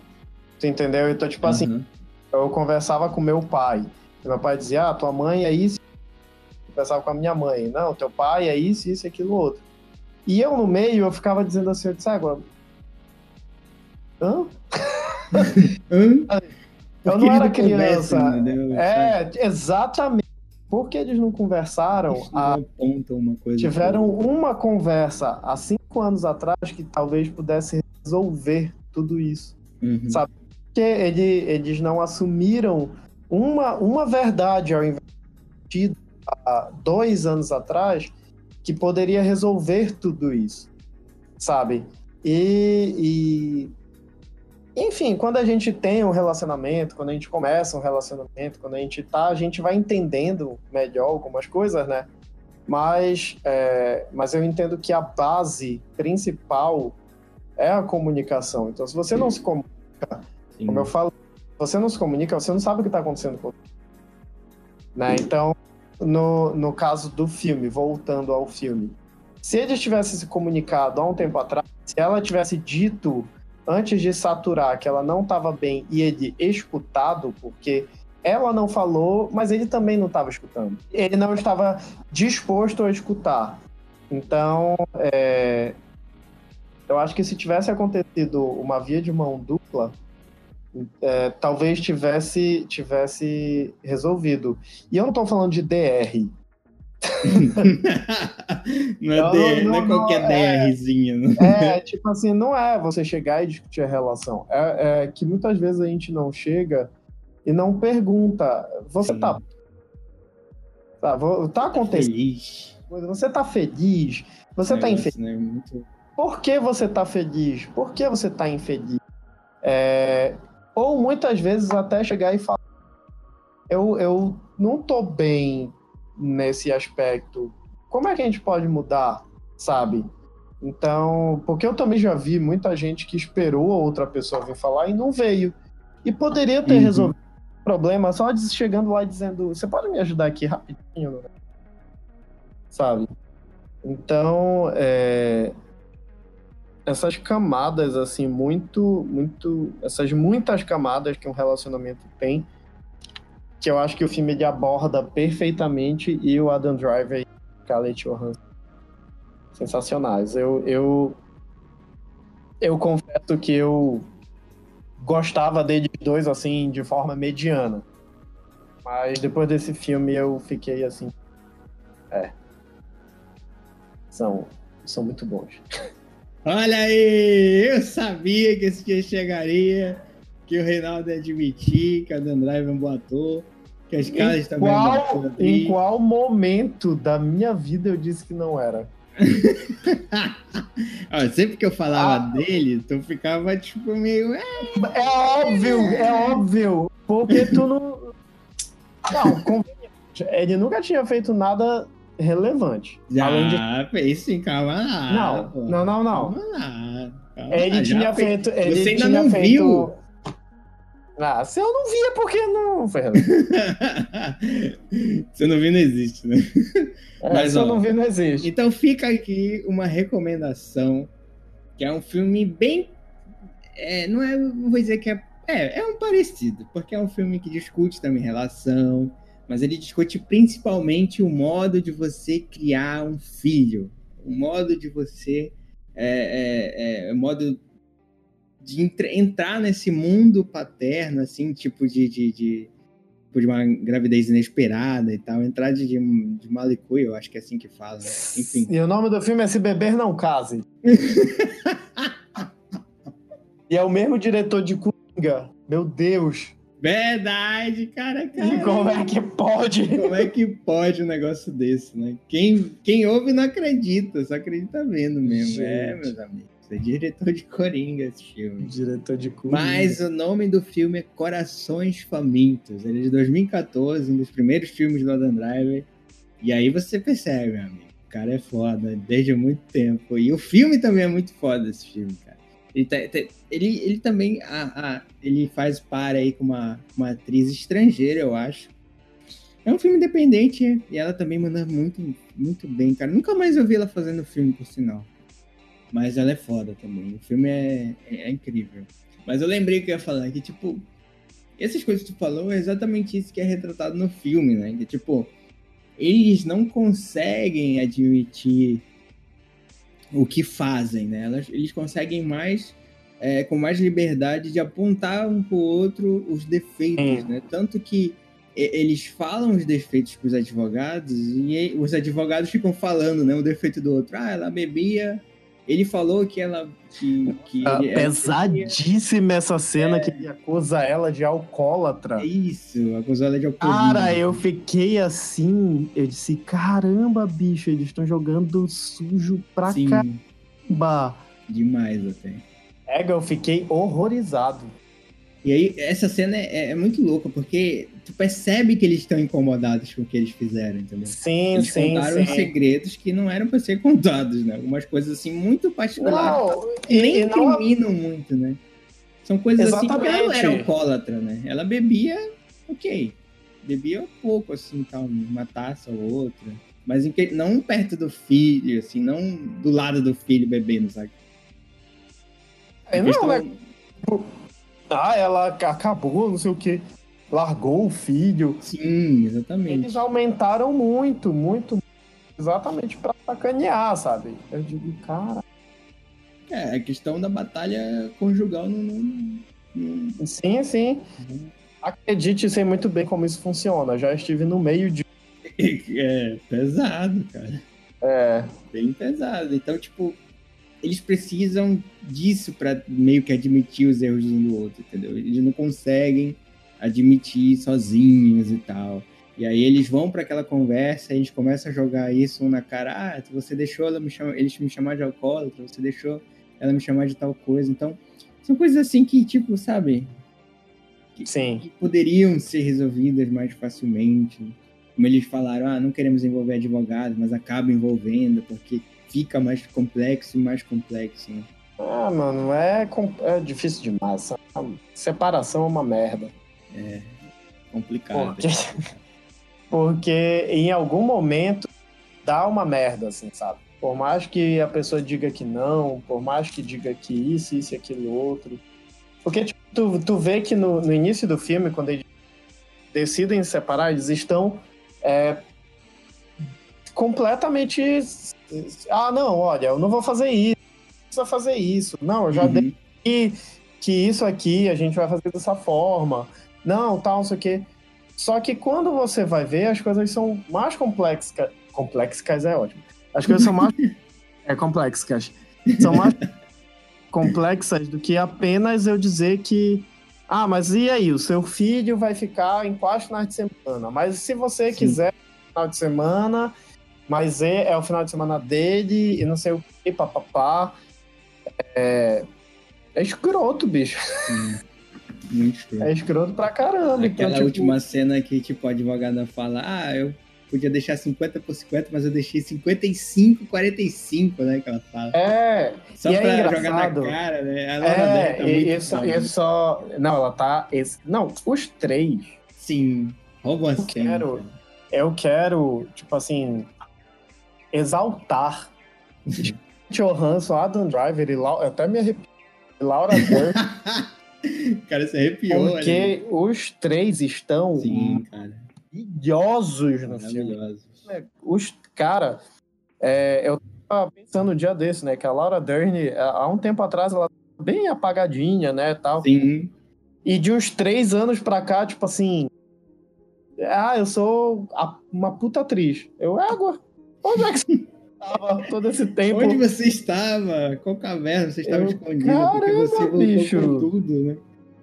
Tu entendeu? Então, tipo assim, Uhum. eu conversava com meu pai. Meu pai dizia, ah, tua mãe é isso. Eu conversava com a minha mãe. Não, teu pai é isso, isso, aquilo, outro. E eu no meio, eu ficava dizendo assim, eu disse, agora... Hã? Hã? Eu não era criança. é, exatamente. Por que eles não conversaram? Eles a... uma. Tiveram uma conversa há cinco anos atrás que talvez pudesse resolver tudo isso. Uhum. Sabe? Porque ele, eles não assumiram uma, uma verdade ao invés de há dois anos atrás que poderia resolver tudo isso. Sabe? E, e enfim, quando a gente tem um relacionamento, quando a gente começa um relacionamento, quando a gente tá, a gente vai entendendo melhor algumas coisas, né? Mas, é, mas eu entendo que a base principal é a comunicação. Então, se você não se comunica, Sim. como eu falo, você não se comunica, você não sabe o que está acontecendo com você. Né? Então, no, no caso do filme, voltando ao filme, se ele tivesse se comunicado há um tempo atrás, se ela tivesse dito antes de saturar que ela não estava bem e ele escutado, porque ela não falou, mas ele também não estava escutando. Ele não estava disposto a escutar. Então, é, eu acho que se tivesse acontecido uma via de mão dupla, é, talvez tivesse, tivesse resolvido. E eu não estou falando de DR, não, é não, DR, não, não, é qualquer é, DRzinha. Né? É, tipo assim, não é você chegar e discutir a relação. É, é que muitas vezes a gente não chega e não pergunta. Você Sim. tá. Tá, tá acontecendo. Feliz. Você tá feliz? Você tá infeliz? Né? Muito... Por que você tá feliz? Por que você tá infeliz? É... Ou muitas vezes até chegar e falar: eu, eu não tô bem nesse aspecto. Como é que a gente pode mudar, sabe? Então, porque eu também já vi muita gente que esperou a outra pessoa vir falar e não veio. E poderia ter uhum. resolvido o problema só chegando lá e dizendo: Você pode me ajudar aqui rapidinho? Sabe? Então, é... essas camadas, assim, muito, muito. Essas muitas camadas que um relacionamento tem que eu acho que o filme ele aborda perfeitamente e o Adam Driver e Scarlett Johansson sensacionais. Eu, eu eu confesso que eu gostava deles dois assim de forma mediana. Mas depois desse filme eu fiquei assim, é. São são muito bons. Olha aí, eu sabia que esse dia chegaria, que o Reinaldo ia admitir que o Adam Driver é um bom ator. Que as casas também qual, Em qual momento da minha vida eu disse que não era? Ó, sempre que eu falava ah, dele, tu ficava tipo meio. É, é óbvio, é óbvio. Porque tu não. Não, ele nunca tinha feito nada relevante. Já além de... fez sim, calma lá. Não, pô. não, não, não. Calma lá. Calma ele lá, tinha feito. Ele Você ainda não feito... viu ah, se eu não via, por que não, Fernando? se eu não vi, não existe, né? É, Mas, se ó, eu não vi, não existe. Então fica aqui uma recomendação, que é um filme bem... É, não é, não vou dizer que é... É, é um parecido, porque é um filme que discute também relação, mas ele discute principalmente o modo de você criar um filho, o modo de você... É, é, é, o modo de entrar nesse mundo paterno, assim, tipo de, de, de, tipo de uma gravidez inesperada e tal, entrar de, de, de malicuia, eu acho que é assim que fala, né? Enfim. E o nome do filme é Se Beber Não Case. e é o mesmo diretor de Coringa. Meu Deus. Verdade, cara, cara. E como é que pode? Como é que pode um negócio desse, né? Quem, quem ouve não acredita, só acredita vendo mesmo. Gente. É, meus amigos. É diretor de Coringa esse filme. Diretor de Coringa. Mas o nome do filme é Corações Famintos. Ele é de 2014, um dos primeiros filmes do Adam Driver. E aí você percebe, meu amigo. O cara é foda desde muito tempo. E o filme também é muito foda, esse filme, cara. Ele, tá, tá, ele, ele também ah, ah, ele faz par aí com uma, uma atriz estrangeira, eu acho. É um filme independente e ela também manda muito, muito bem, cara. Nunca mais eu vi ela fazendo filme, por sinal. Mas ela é foda também. O filme é, é, é incrível. Mas eu lembrei que eu ia falar que, tipo, essas coisas que tu falou é exatamente isso que é retratado no filme, né? Que, tipo, eles não conseguem admitir o que fazem, né? Elas, eles conseguem mais, é, com mais liberdade de apontar um pro outro os defeitos, né? Tanto que eles falam os defeitos pros advogados e os advogados ficam falando, né? O defeito do outro. Ah, ela bebia ele falou que ela. Que, que ah, pesadíssima essa cena é... que ele acusa ela de alcoólatra. É isso, acusou ela de alcoolismo. Cara, eu fiquei assim. Eu disse: caramba, bicho, eles estão jogando sujo pra Sim. caramba. Demais até. É, eu fiquei horrorizado. E aí, essa cena é, é, muito louca, porque tu percebe que eles estão incomodados com o que eles fizeram, entendeu? Sim, eles sim, contaram sim. segredos que não eram para ser contados, né? Algumas coisas, assim, muito particulares. Não, e, nem e não... incriminam muito, né? São coisas Exatamente. assim, ela não era alcoólatra, né? Ela bebia, ok. Bebia pouco, assim, tal, uma taça ou outra. Mas não perto do filho, assim, não do lado do filho bebendo, sabe? É, não, questão... é ah, ela acabou, não sei o que, largou o filho. Sim, exatamente. Eles aumentaram muito, muito, exatamente para sacanear, sabe? Eu digo, cara. É, a questão da batalha conjugal não. não, não... Sim, sim. Uhum. Acredite, sei muito bem como isso funciona. Já estive no meio de. É, pesado, cara. É. Bem pesado. Então, tipo, eles precisam disso para meio que admitir os erros um do outro, entendeu? Eles não conseguem admitir sozinhos e tal. E aí eles vão para aquela conversa, eles começam a jogar isso um na cara. Ah, você deixou ela me chamar, eles me chamar de alcoólatra, você deixou ela me chamar de tal coisa. Então, são coisas assim que, tipo, sabe? Que, Sim. que poderiam ser resolvidas mais facilmente. Como eles falaram, ah, não queremos envolver advogados, mas acaba envolvendo, porque fica mais complexo e mais complexo, né? Ah, mano, é, é difícil demais. Separação é uma merda. É complicado. Porque, porque em algum momento dá uma merda, assim, sabe? Por mais que a pessoa diga que não, por mais que diga que isso, isso e aquilo outro. Porque tipo, tu, tu vê que no, no início do filme, quando eles decidem separar, eles estão é, completamente ah, não, olha, eu não vou fazer isso, precisa fazer isso. Não, eu já uhum. dei que, que isso aqui a gente vai fazer dessa forma. Não, tal, não sei o quê. Só que quando você vai ver, as coisas são mais complexas. Complexas é ótimo. As coisas são mais. é, complexas. São mais complexas do que apenas eu dizer que. Ah, mas e aí? O seu filho vai ficar em quatro finais de semana. Mas se você Sim. quiser final de semana, mas é, é o final de semana dele e não sei o que, papapá. É, é escroto, bicho. Hum, muito escroto. É escroto pra caramba. Aquela então, tipo... última cena que, tipo, a advogada fala, ah, eu podia deixar 50 por 50, mas eu deixei 55, 45, né, que ela fala. É, Só e é pra é jogar na cara, né? A é, tá e, isso, isso só... Não, ela tá... Esse... Não, os três. Sim, rouba a eu cena. Quero, eu quero, tipo assim, exaltar Johansson, Adam Driver e Laura, até me arrepio. Laura Dern. cara, se arrepiou. Porque ali. os três estão Sim, cara. maravilhosos no filme. É, os, cara, é, eu tava pensando um dia desse, né? Que a Laura Dern, há um tempo atrás, ela bem apagadinha, né? Tal. Sim. E de uns três anos pra cá, tipo assim. Ah, eu sou uma puta atriz. Eu, água. Onde é que você estava todo esse tempo? Onde você estava? Qual caverna você estava eu... escondido? Caramba, porque você voltou bicho. com tudo, né?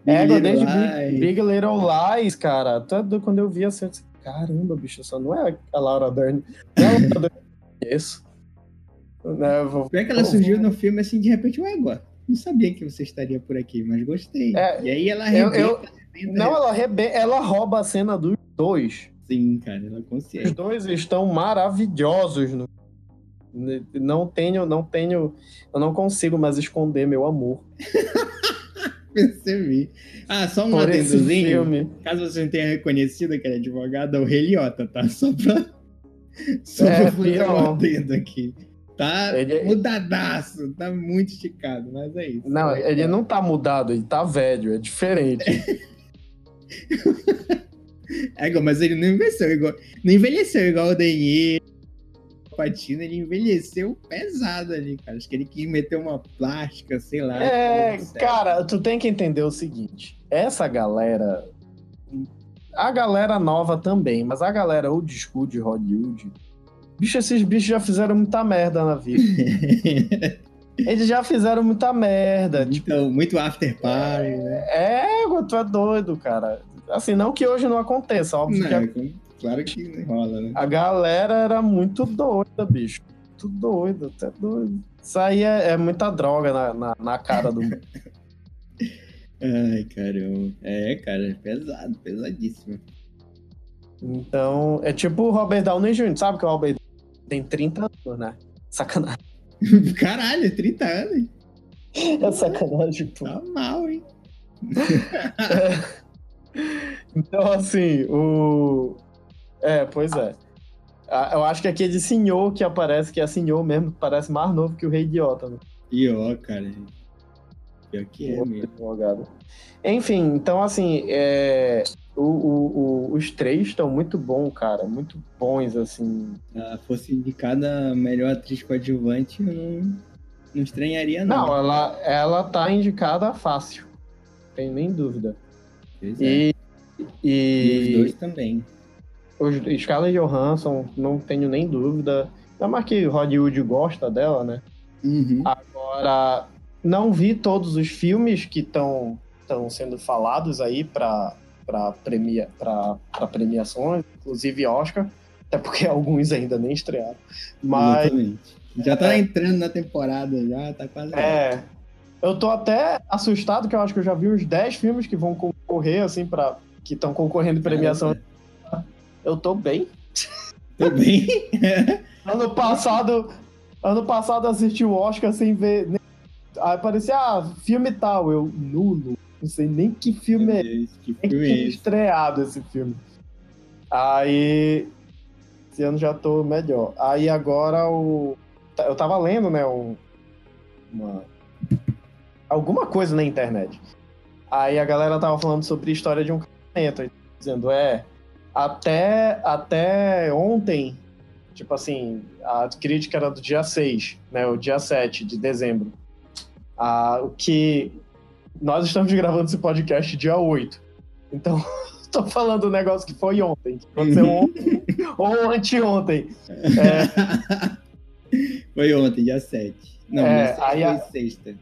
É, desde Big, Big Little Lies, cara. Todo, quando eu vi assim, eu disse, caramba, bicho, só não é a Laura Dern. Não é a Laura Dern isso. Né, vou... Pior que ela surgiu no filme assim, de repente, ué, agora. Não sabia que você estaria por aqui, mas gostei. É, e aí ela arrebenta. Eu, eu... Não, ela, rebe... ela rouba a cena dos dois. Sim, cara, ela. Os dois estão maravilhosos. No... Não tenho, não tenho, eu não consigo mais esconder meu amor. Percebi. Ah, só um adendozinho. Caso você não tenha reconhecido aquele advogado, é o Reliota, tá? Só pra. Só é, pra fazer um adendo aqui. Tá ele... É- mudadaço, tá muito esticado, mas é isso. Não, ele não tá mudado, ele tá velho, é diferente. é igual, mas ele não envelheceu igual. Não envelheceu igual o Denier. Patino, ele envelheceu pesado ali, cara. Acho que ele quis meter uma plástica, sei lá. É, cara, tu tem que entender o seguinte. Essa galera. A galera nova também, mas a galera old school de Hollywood. Bicho, esses bichos já fizeram muita merda na vida. Eles já fizeram muita merda. Então, tipo, muito after party, né? É, tu é doido, cara. Assim, não que hoje não aconteça, óbvio não, que. Claro que não rola, né? A galera era muito doida, bicho. Muito doida, até doido. Isso aí é, é muita droga na, na, na cara do. Ai, caramba. É, cara, é pesado, pesadíssimo. Então, é tipo o Robert Downey Jr., sabe que o Robert tem 30 anos, né? Sacanagem. Caralho, 30 anos. É sacanagem, pô. Tá mal, hein? é. Então, assim, o. É, pois é. Eu acho que aquele senhor que aparece, que é senhor mesmo, parece mais novo que o Rei Idiota, né? Pior, cara. Pior que é mesmo. Advogado. Enfim, então, assim, é... O, o, o, os três estão muito bons, cara. Muito bons, assim. Ela fosse indicada melhor atriz coadjuvante, eu não, não estranharia, não. Não, ela, ela tá indicada fácil. Tem nem dúvida. Pois e, é. e... e os dois também. Os, Scarlett Johansson, não tenho nem dúvida. Ainda mais que Hollywood gosta dela, né? Uhum. Agora, não vi todos os filmes que estão sendo falados aí para para premia, premiações, inclusive Oscar, até porque alguns ainda nem estrearam. Mas. Exatamente. Já tá é, entrando na temporada, já tá quase. É. Eu tô até assustado, que eu acho que eu já vi uns 10 filmes que vão concorrer, assim, para que estão concorrendo em premiação. Eu tô bem. Tô bem? ano passado. Ano passado assisti o Oscar sem ver. Aí aparecia, ah, filme tal. Eu, nulo. Não sei nem que filme é. Deus, que nem é estreado esse filme. Aí. Esse ano já tô melhor. Aí agora o. Eu tava lendo, né? Um, uma, alguma coisa na internet. Aí a galera tava falando sobre a história de um casamento. Dizendo, é. Até, até ontem, tipo assim, a crítica era do dia 6, né? O dia 7 de dezembro. Ah, o que nós estamos gravando esse podcast dia 8. Então, estou falando um negócio que foi ontem, que aconteceu ontem ou anteontem. É... Foi ontem, dia 7. Não, é, aí a... sexta.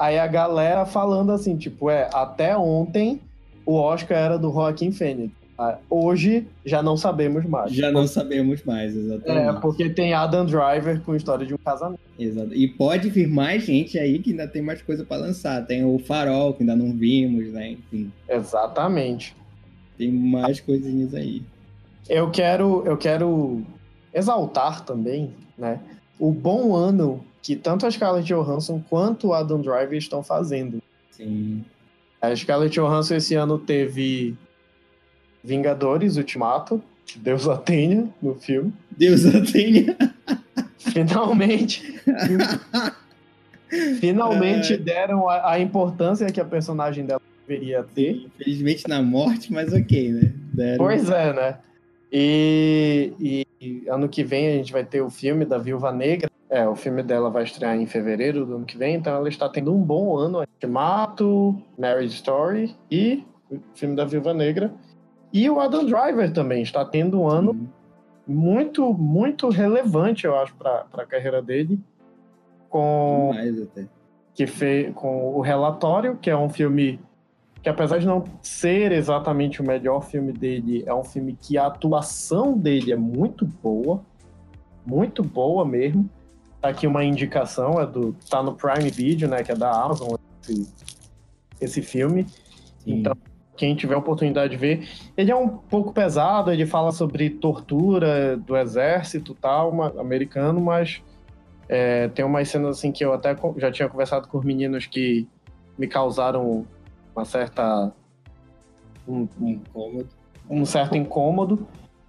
Aí a galera falando assim, tipo, é, até ontem o Oscar era do Joaquim Fênix. Ah, hoje já não sabemos mais. Já não sabemos mais, exatamente. É, porque tem Adam Driver com história de um casamento. Exato. E pode vir mais gente aí que ainda tem mais coisa para lançar. Tem o Farol, que ainda não vimos, né? Enfim. Exatamente. Tem mais coisinhas aí. Eu quero, eu quero exaltar também, né? O bom ano que tanto a Scarlett Johansson quanto o Adam Driver estão fazendo. Sim. A Scarlett Johansson esse ano teve Vingadores Ultimato, que Deus a tenha no filme. Deus a tenha. Finalmente. finalmente é... deram a, a, importância que a personagem dela deveria ter. Infelizmente na morte, mas ok, né? Deram... Pois é, né? E, e, ano que vem a gente vai ter o filme da Viúva Negra. É, o filme dela vai estrear em fevereiro do ano que vem, então ela está tendo um bom ano. Ultimato, Marriage Story e o filme da Viúva Negra. E o Adam Driver também está tendo um ano uhum. muito, muito relevante, eu acho, para a carreira dele. Com, Que fez, com o Relatório, que é um filme que, apesar de não ser exatamente o melhor filme dele, é um filme que a atuação dele é muito boa. Muito boa mesmo. Tá aqui uma indicação, é do. tá no Prime Video, né? Que é da Amazon, esse, esse filme. Sim. Então, quem tiver oportunidade de ver. Ele é um pouco pesado, ele fala sobre tortura do exército tal, americano, mas é, tem umas cenas assim que eu até já tinha conversado com os meninos que me causaram uma certa. Um, um incômodo. Um certo incômodo,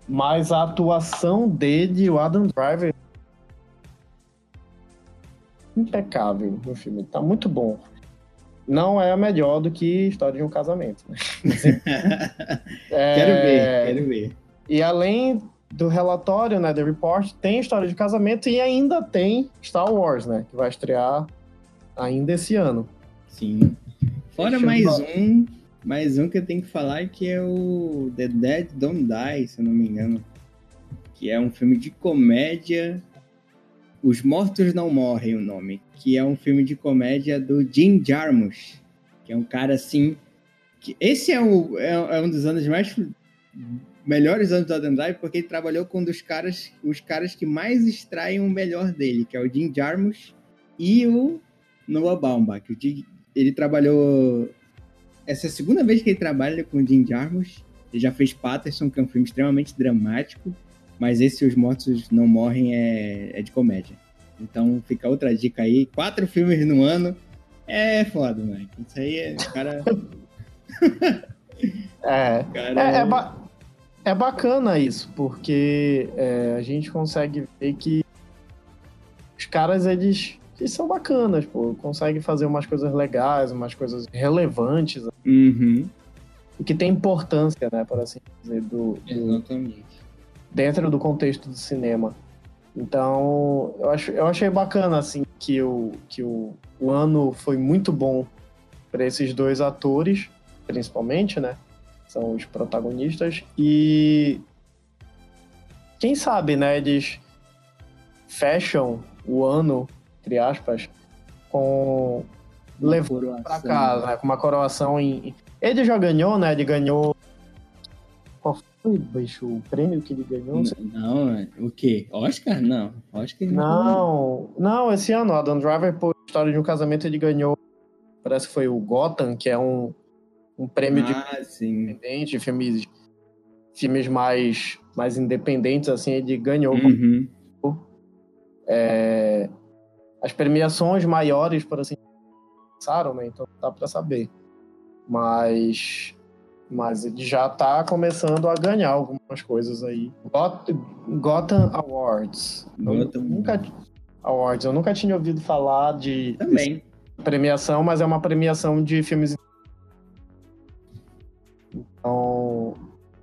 mas a atuação dele, o Adam Driver, impecável no filme, tá muito bom. não é melhor do que História de um Casamento. Né? é... Quero ver, quero ver. E além do relatório, né, The Report, tem História de Casamento e ainda tem Star Wars, né, que vai estrear ainda esse ano. Sim. Fora Deixa mais um, mais um que eu tenho que falar que é o The Dead Don't Die, se eu não me engano, que é um filme de comédia os Mortos Não Morrem, o nome. Que é um filme de comédia do Jim Jarmusch. Que é um cara assim. Que esse é, o, é, é um dos anos mais. Melhores anos do Adam Drive, porque ele trabalhou com um dos caras, os caras que mais extraem o melhor dele, que é o Jim Jarmusch e o Noah Baumbach. Ele trabalhou. Essa é a segunda vez que ele trabalha com o Jim Jarmusch. Ele já fez Patterson, que é um filme extremamente dramático. Mas esse Os Mortos Não Morrem é, é de comédia. Então fica outra dica aí. Quatro filmes no ano é foda, mano. Isso aí é. Cara. é. Cara... É, é, ba é, bacana isso, porque é, a gente consegue ver que os caras, eles, eles são bacanas, pô. Conseguem fazer umas coisas legais, umas coisas relevantes. Uhum. E que tem importância, né, por assim dizer, do, do Exatamente dentro do contexto do cinema. Então, eu, acho, eu achei bacana, assim, que, o, que o, o ano foi muito bom para esses dois atores, principalmente, né? São os protagonistas. E quem sabe, né? Eles fecham o ano, entre aspas, com levando para casa, né? Com uma coroação em. Ele já ganhou, né? Ele ganhou foi, bicho, o prêmio que ele ganhou? Não, não, o quê? Oscar? Não. Oscar não, não, esse ano, Adam Driver, por História de um Casamento, ele ganhou, parece que foi o Gotham, que é um, um prêmio ah, de sim. independente, filmes, filmes mais, mais independentes, assim, ele ganhou. Uhum. É, as premiações maiores, por assim passaram, né? Então dá para saber. Mas mas ele já está começando a ganhar algumas coisas aí. Gotham Awards. Gotham. Eu nunca, Awards. Eu nunca tinha ouvido falar de Também. premiação, mas é uma premiação de filmes. Então,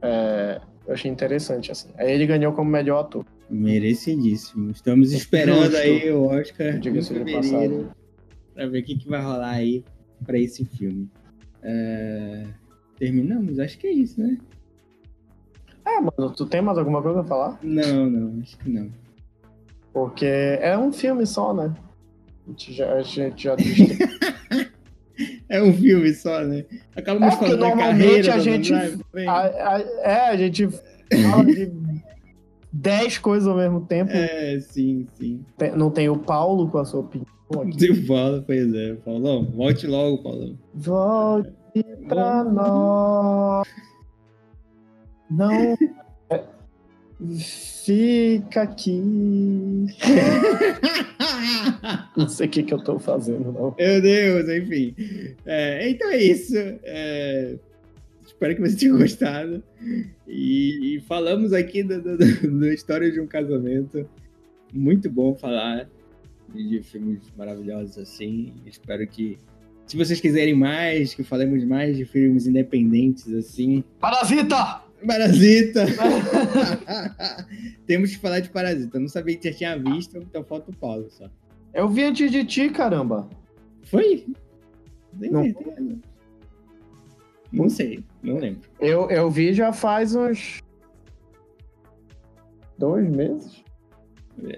é, eu achei interessante, assim. Aí ele ganhou como melhor ator. Merecidíssimo. Estamos esperando aí o Oscar de fevereiro para ver o que, que vai rolar aí para esse filme. É... Terminamos? Acho que é isso, né? É, mano, tu tem mais alguma coisa a falar? Não, não, acho que não. Porque é um filme só, né? A gente já, a gente já É um filme só, né? Acabamos é falando da carreira a gente, a, a, É, a gente fala de 10 coisas ao mesmo tempo. É, sim, sim. Tem, não tem o Paulo com a sua opinião aqui. O Paulo, pois é. Paulão, volte logo, Paulão. Volte pra nós. Não. Fica aqui. não sei o que, que eu tô fazendo, não. Meu Deus, enfim. É, então é isso. É, espero que você tenha gostado. E, e falamos aqui da história de um casamento. Muito bom falar de filmes maravilhosos assim. Espero que se vocês quiserem mais, que falemos mais de filmes independentes, assim. Parasita! Parasita! Temos que falar de Parasita. Eu não sabia que já tinha visto, então falta o Paulo só. Eu vi antes de ti, caramba. Foi? não. Não sei, não lembro. Eu, eu vi já faz uns. dois meses.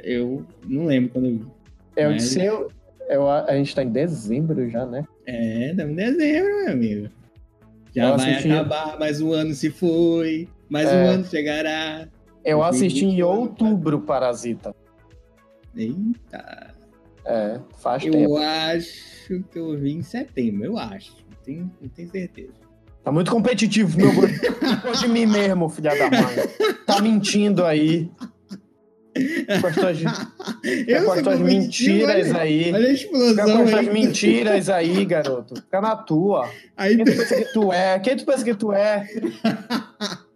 Eu não lembro quando eu vi. É o seu. Eu, a gente tá em dezembro já, né? É, estamos em dezembro, meu amigo. Já vai assisti... acabar, mais um ano se foi, mais é... um ano chegará. Eu assisti em outubro Parasita. Eita. É, faz eu tempo. Eu acho que eu vi em setembro, eu acho. Não tenho, não tenho certeza. Tá muito competitivo, meu Ficou de mim mesmo, filha da mãe. Tá mentindo aí. Com as tuas, eu com as tuas mentiras olha, aí. Olha a explosão Fica com as tuas mentiras aí, garoto. Fica na tua. Aí Quem tu pensa que tu é? Quem tu pensa que tu é?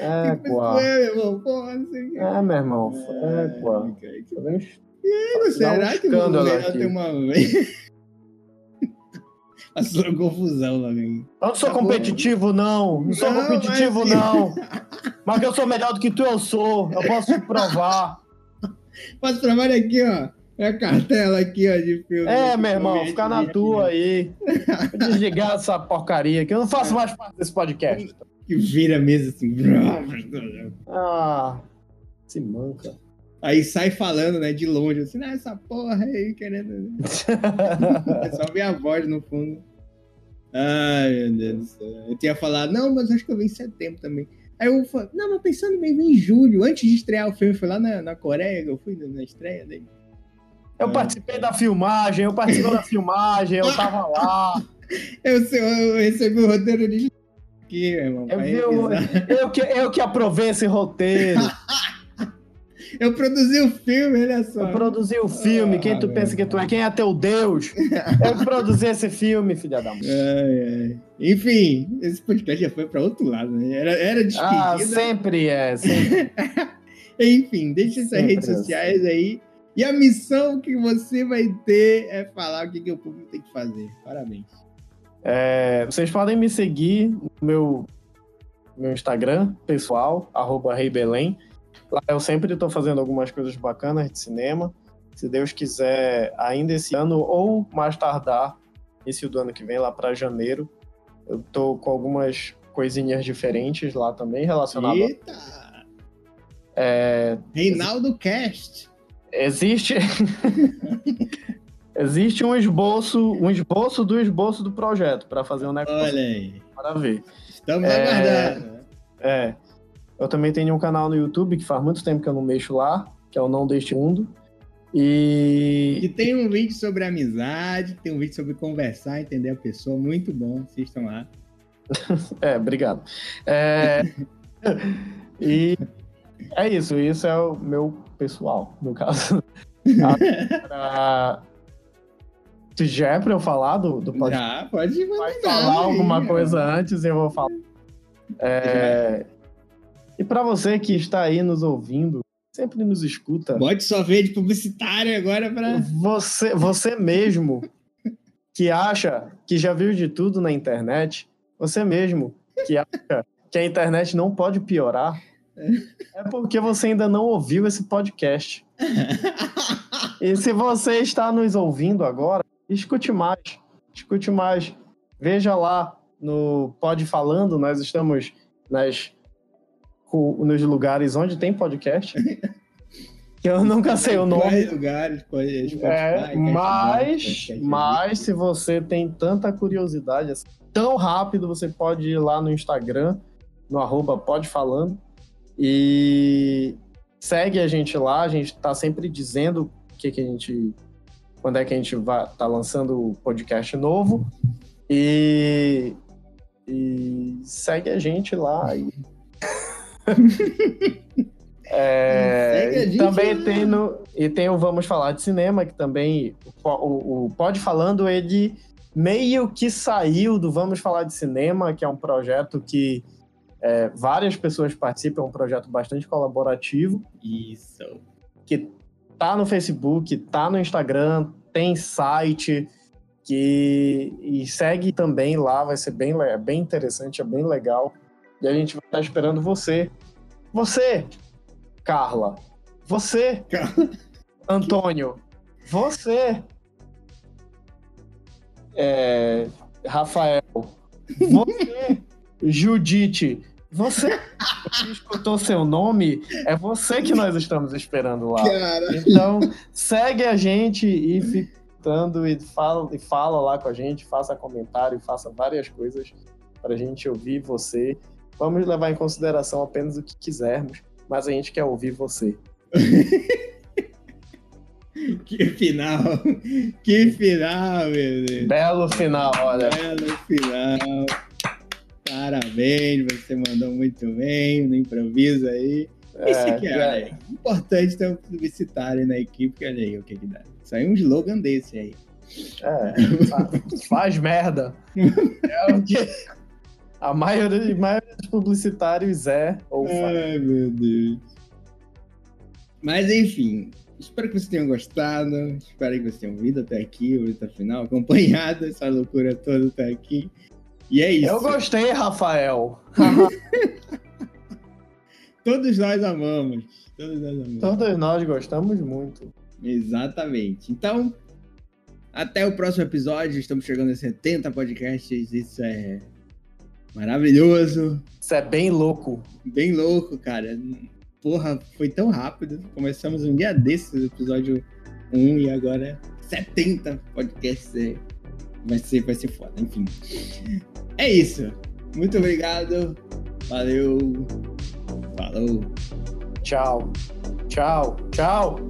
É, pô. É, meu irmão. Porra, assim, é, meu irmão. É. E aí, será que o melhor tem uma... sua confusão lá, velho. Eu não sou competitivo, não. Não sou Não, competitivo, mas- não. Mas que eu sou melhor do que tu, eu sou. Eu posso provar. Posso provar aqui, ó. É a cartela aqui, ó, de filme. É, meu irmão, filme fica na tua aí. Desligar essa porcaria que eu não faço mais parte desse podcast. Que vira mesa assim. Ah, se manca. Aí sai falando, né, de longe, assim, ah, essa porra aí, querendo. É só ver a voz no fundo. Ai, meu Deus do céu. Eu tinha falado, não, mas acho que eu vim em setembro também. Aí eu falei, não, mas pensando bem, vem em julho, antes de estrear o filme, foi lá na, na Coreia, que eu fui na estreia dele. Eu participei da filmagem, eu participei da filmagem, eu tava lá. Eu, eu recebi o roteiro de aqui, meu irmão. Eu, vi revisar. eu, que, eu que aprovei esse roteiro. eu produzi o filme, olha só. Eu produzi o filme. Quem tu Ah, pensa que tu é? Quem é teu Deus? Eu produzi esse filme, filha da mãe. Ai, ai. Enfim, esse podcast já foi pra outro lado, né? Era, era despedida. Ah, sempre é. Sempre. Enfim, deixa essas Sempre redes assim. sociais aí. E a missão que você vai ter é falar o que, que o público tem que fazer. Parabéns. É, vocês podem me seguir no meu, meu Instagram pessoal, arroba Rei Belém. Lá eu sempre estou fazendo algumas coisas bacanas de cinema. Se Deus quiser, ainda esse ano ou mais tardar, início do ano que vem, lá para janeiro, eu tô com algumas coisinhas diferentes lá também relacionadas. Eita! É, Reinaldo Cast. existe existe um esboço, um esboço do esboço do projeto para fazer um negócio Olha aí. para ver. Estamos É. aguardando. É. Eu também tenho um canal no YouTube que faz muito tempo que eu não mexo lá, que é o Não Deste Mundo. E E tem um vídeo sobre amizade, tem um vídeo sobre conversar, entender a pessoa. Muito bom. Assistam lá. é, obrigado. É, e é isso, isso é o meu pessoal, no caso. Agora, Se já é pra eu falar do, do podcast, Já, pode vai mandar falar aí, alguma coisa antes e eu vou falar. É, e pra você que está aí nos ouvindo, sempre nos escuta, Bote sua rede publicitária agora pra. Você, você mesmo que acha que já viu de tudo na internet, você mesmo que acha que a internet não pode piorar, é porque você ainda não ouviu esse podcast. E se você está nos ouvindo agora, escute mais, escute mais. Veja lá no Pod Falando, nós estamos nas, nos lugares onde tem podcast. Que eu nunca sei o nome. Quais lugares, pode, Spotify, É, mas, mas se você tem tanta curiosidade, assim, tão rápido, você pode ir lá no Instagram, no arroba pode falando, e segue a gente lá, a gente tá sempre dizendo o que, que a gente. Quando é que a gente vai tá lançando o podcast novo. E, e segue a gente lá. E... É, gente também lá. tem no e tem o Vamos Falar de Cinema que também o, o, o Pode Falando ele meio que saiu do Vamos Falar de Cinema que é um projeto que é, várias pessoas participam é um projeto bastante colaborativo Isso. que tá no Facebook tá no Instagram tem site que e segue também lá vai ser bem le- bem interessante é bem legal e a gente vai estar esperando você você Carla você Carla. Antônio você é, Rafael você Judite você que escutou seu nome é você que nós estamos esperando lá Cara. então, segue a gente e fica e fala, e fala lá com a gente, faça comentário, faça várias coisas para a gente ouvir você. Vamos levar em consideração apenas o que quisermos, mas a gente quer ouvir você. Que final. Que final, meu Deus. Belo final, olha. Belo final. Parabéns, você mandou muito bem no improviso aí. Isso aqui, É, olha aí. Importante ter um publicitário na equipe, que olha aí o que que dá. Saiu um slogan desse aí. é, fa- faz merda. É o que a maioria, a maioria dos publicitários é ou faz. Ai, meu Deus. Mas enfim, espero que vocês tenham gostado. Espero que vocês tenham ouvido até aqui, ouvido até o final, acompanhado essa loucura toda até aqui. E é isso. Eu gostei, Rafael. Todos nós amamos. Todos nós amamos. Todos nós gostamos muito. Exatamente. Então, até o próximo episódio. Estamos chegando a 70 podcasts. Isso é maravilhoso. Isso é bem louco. Bem louco, cara. Porra, foi tão rápido. Começamos um dia desses, episódio 1, e agora 70 podcasts. É... Vai, ser, vai ser foda, enfim. É isso. Muito obrigado. Valeu. Falou. Tchau. Tchau. Tchau.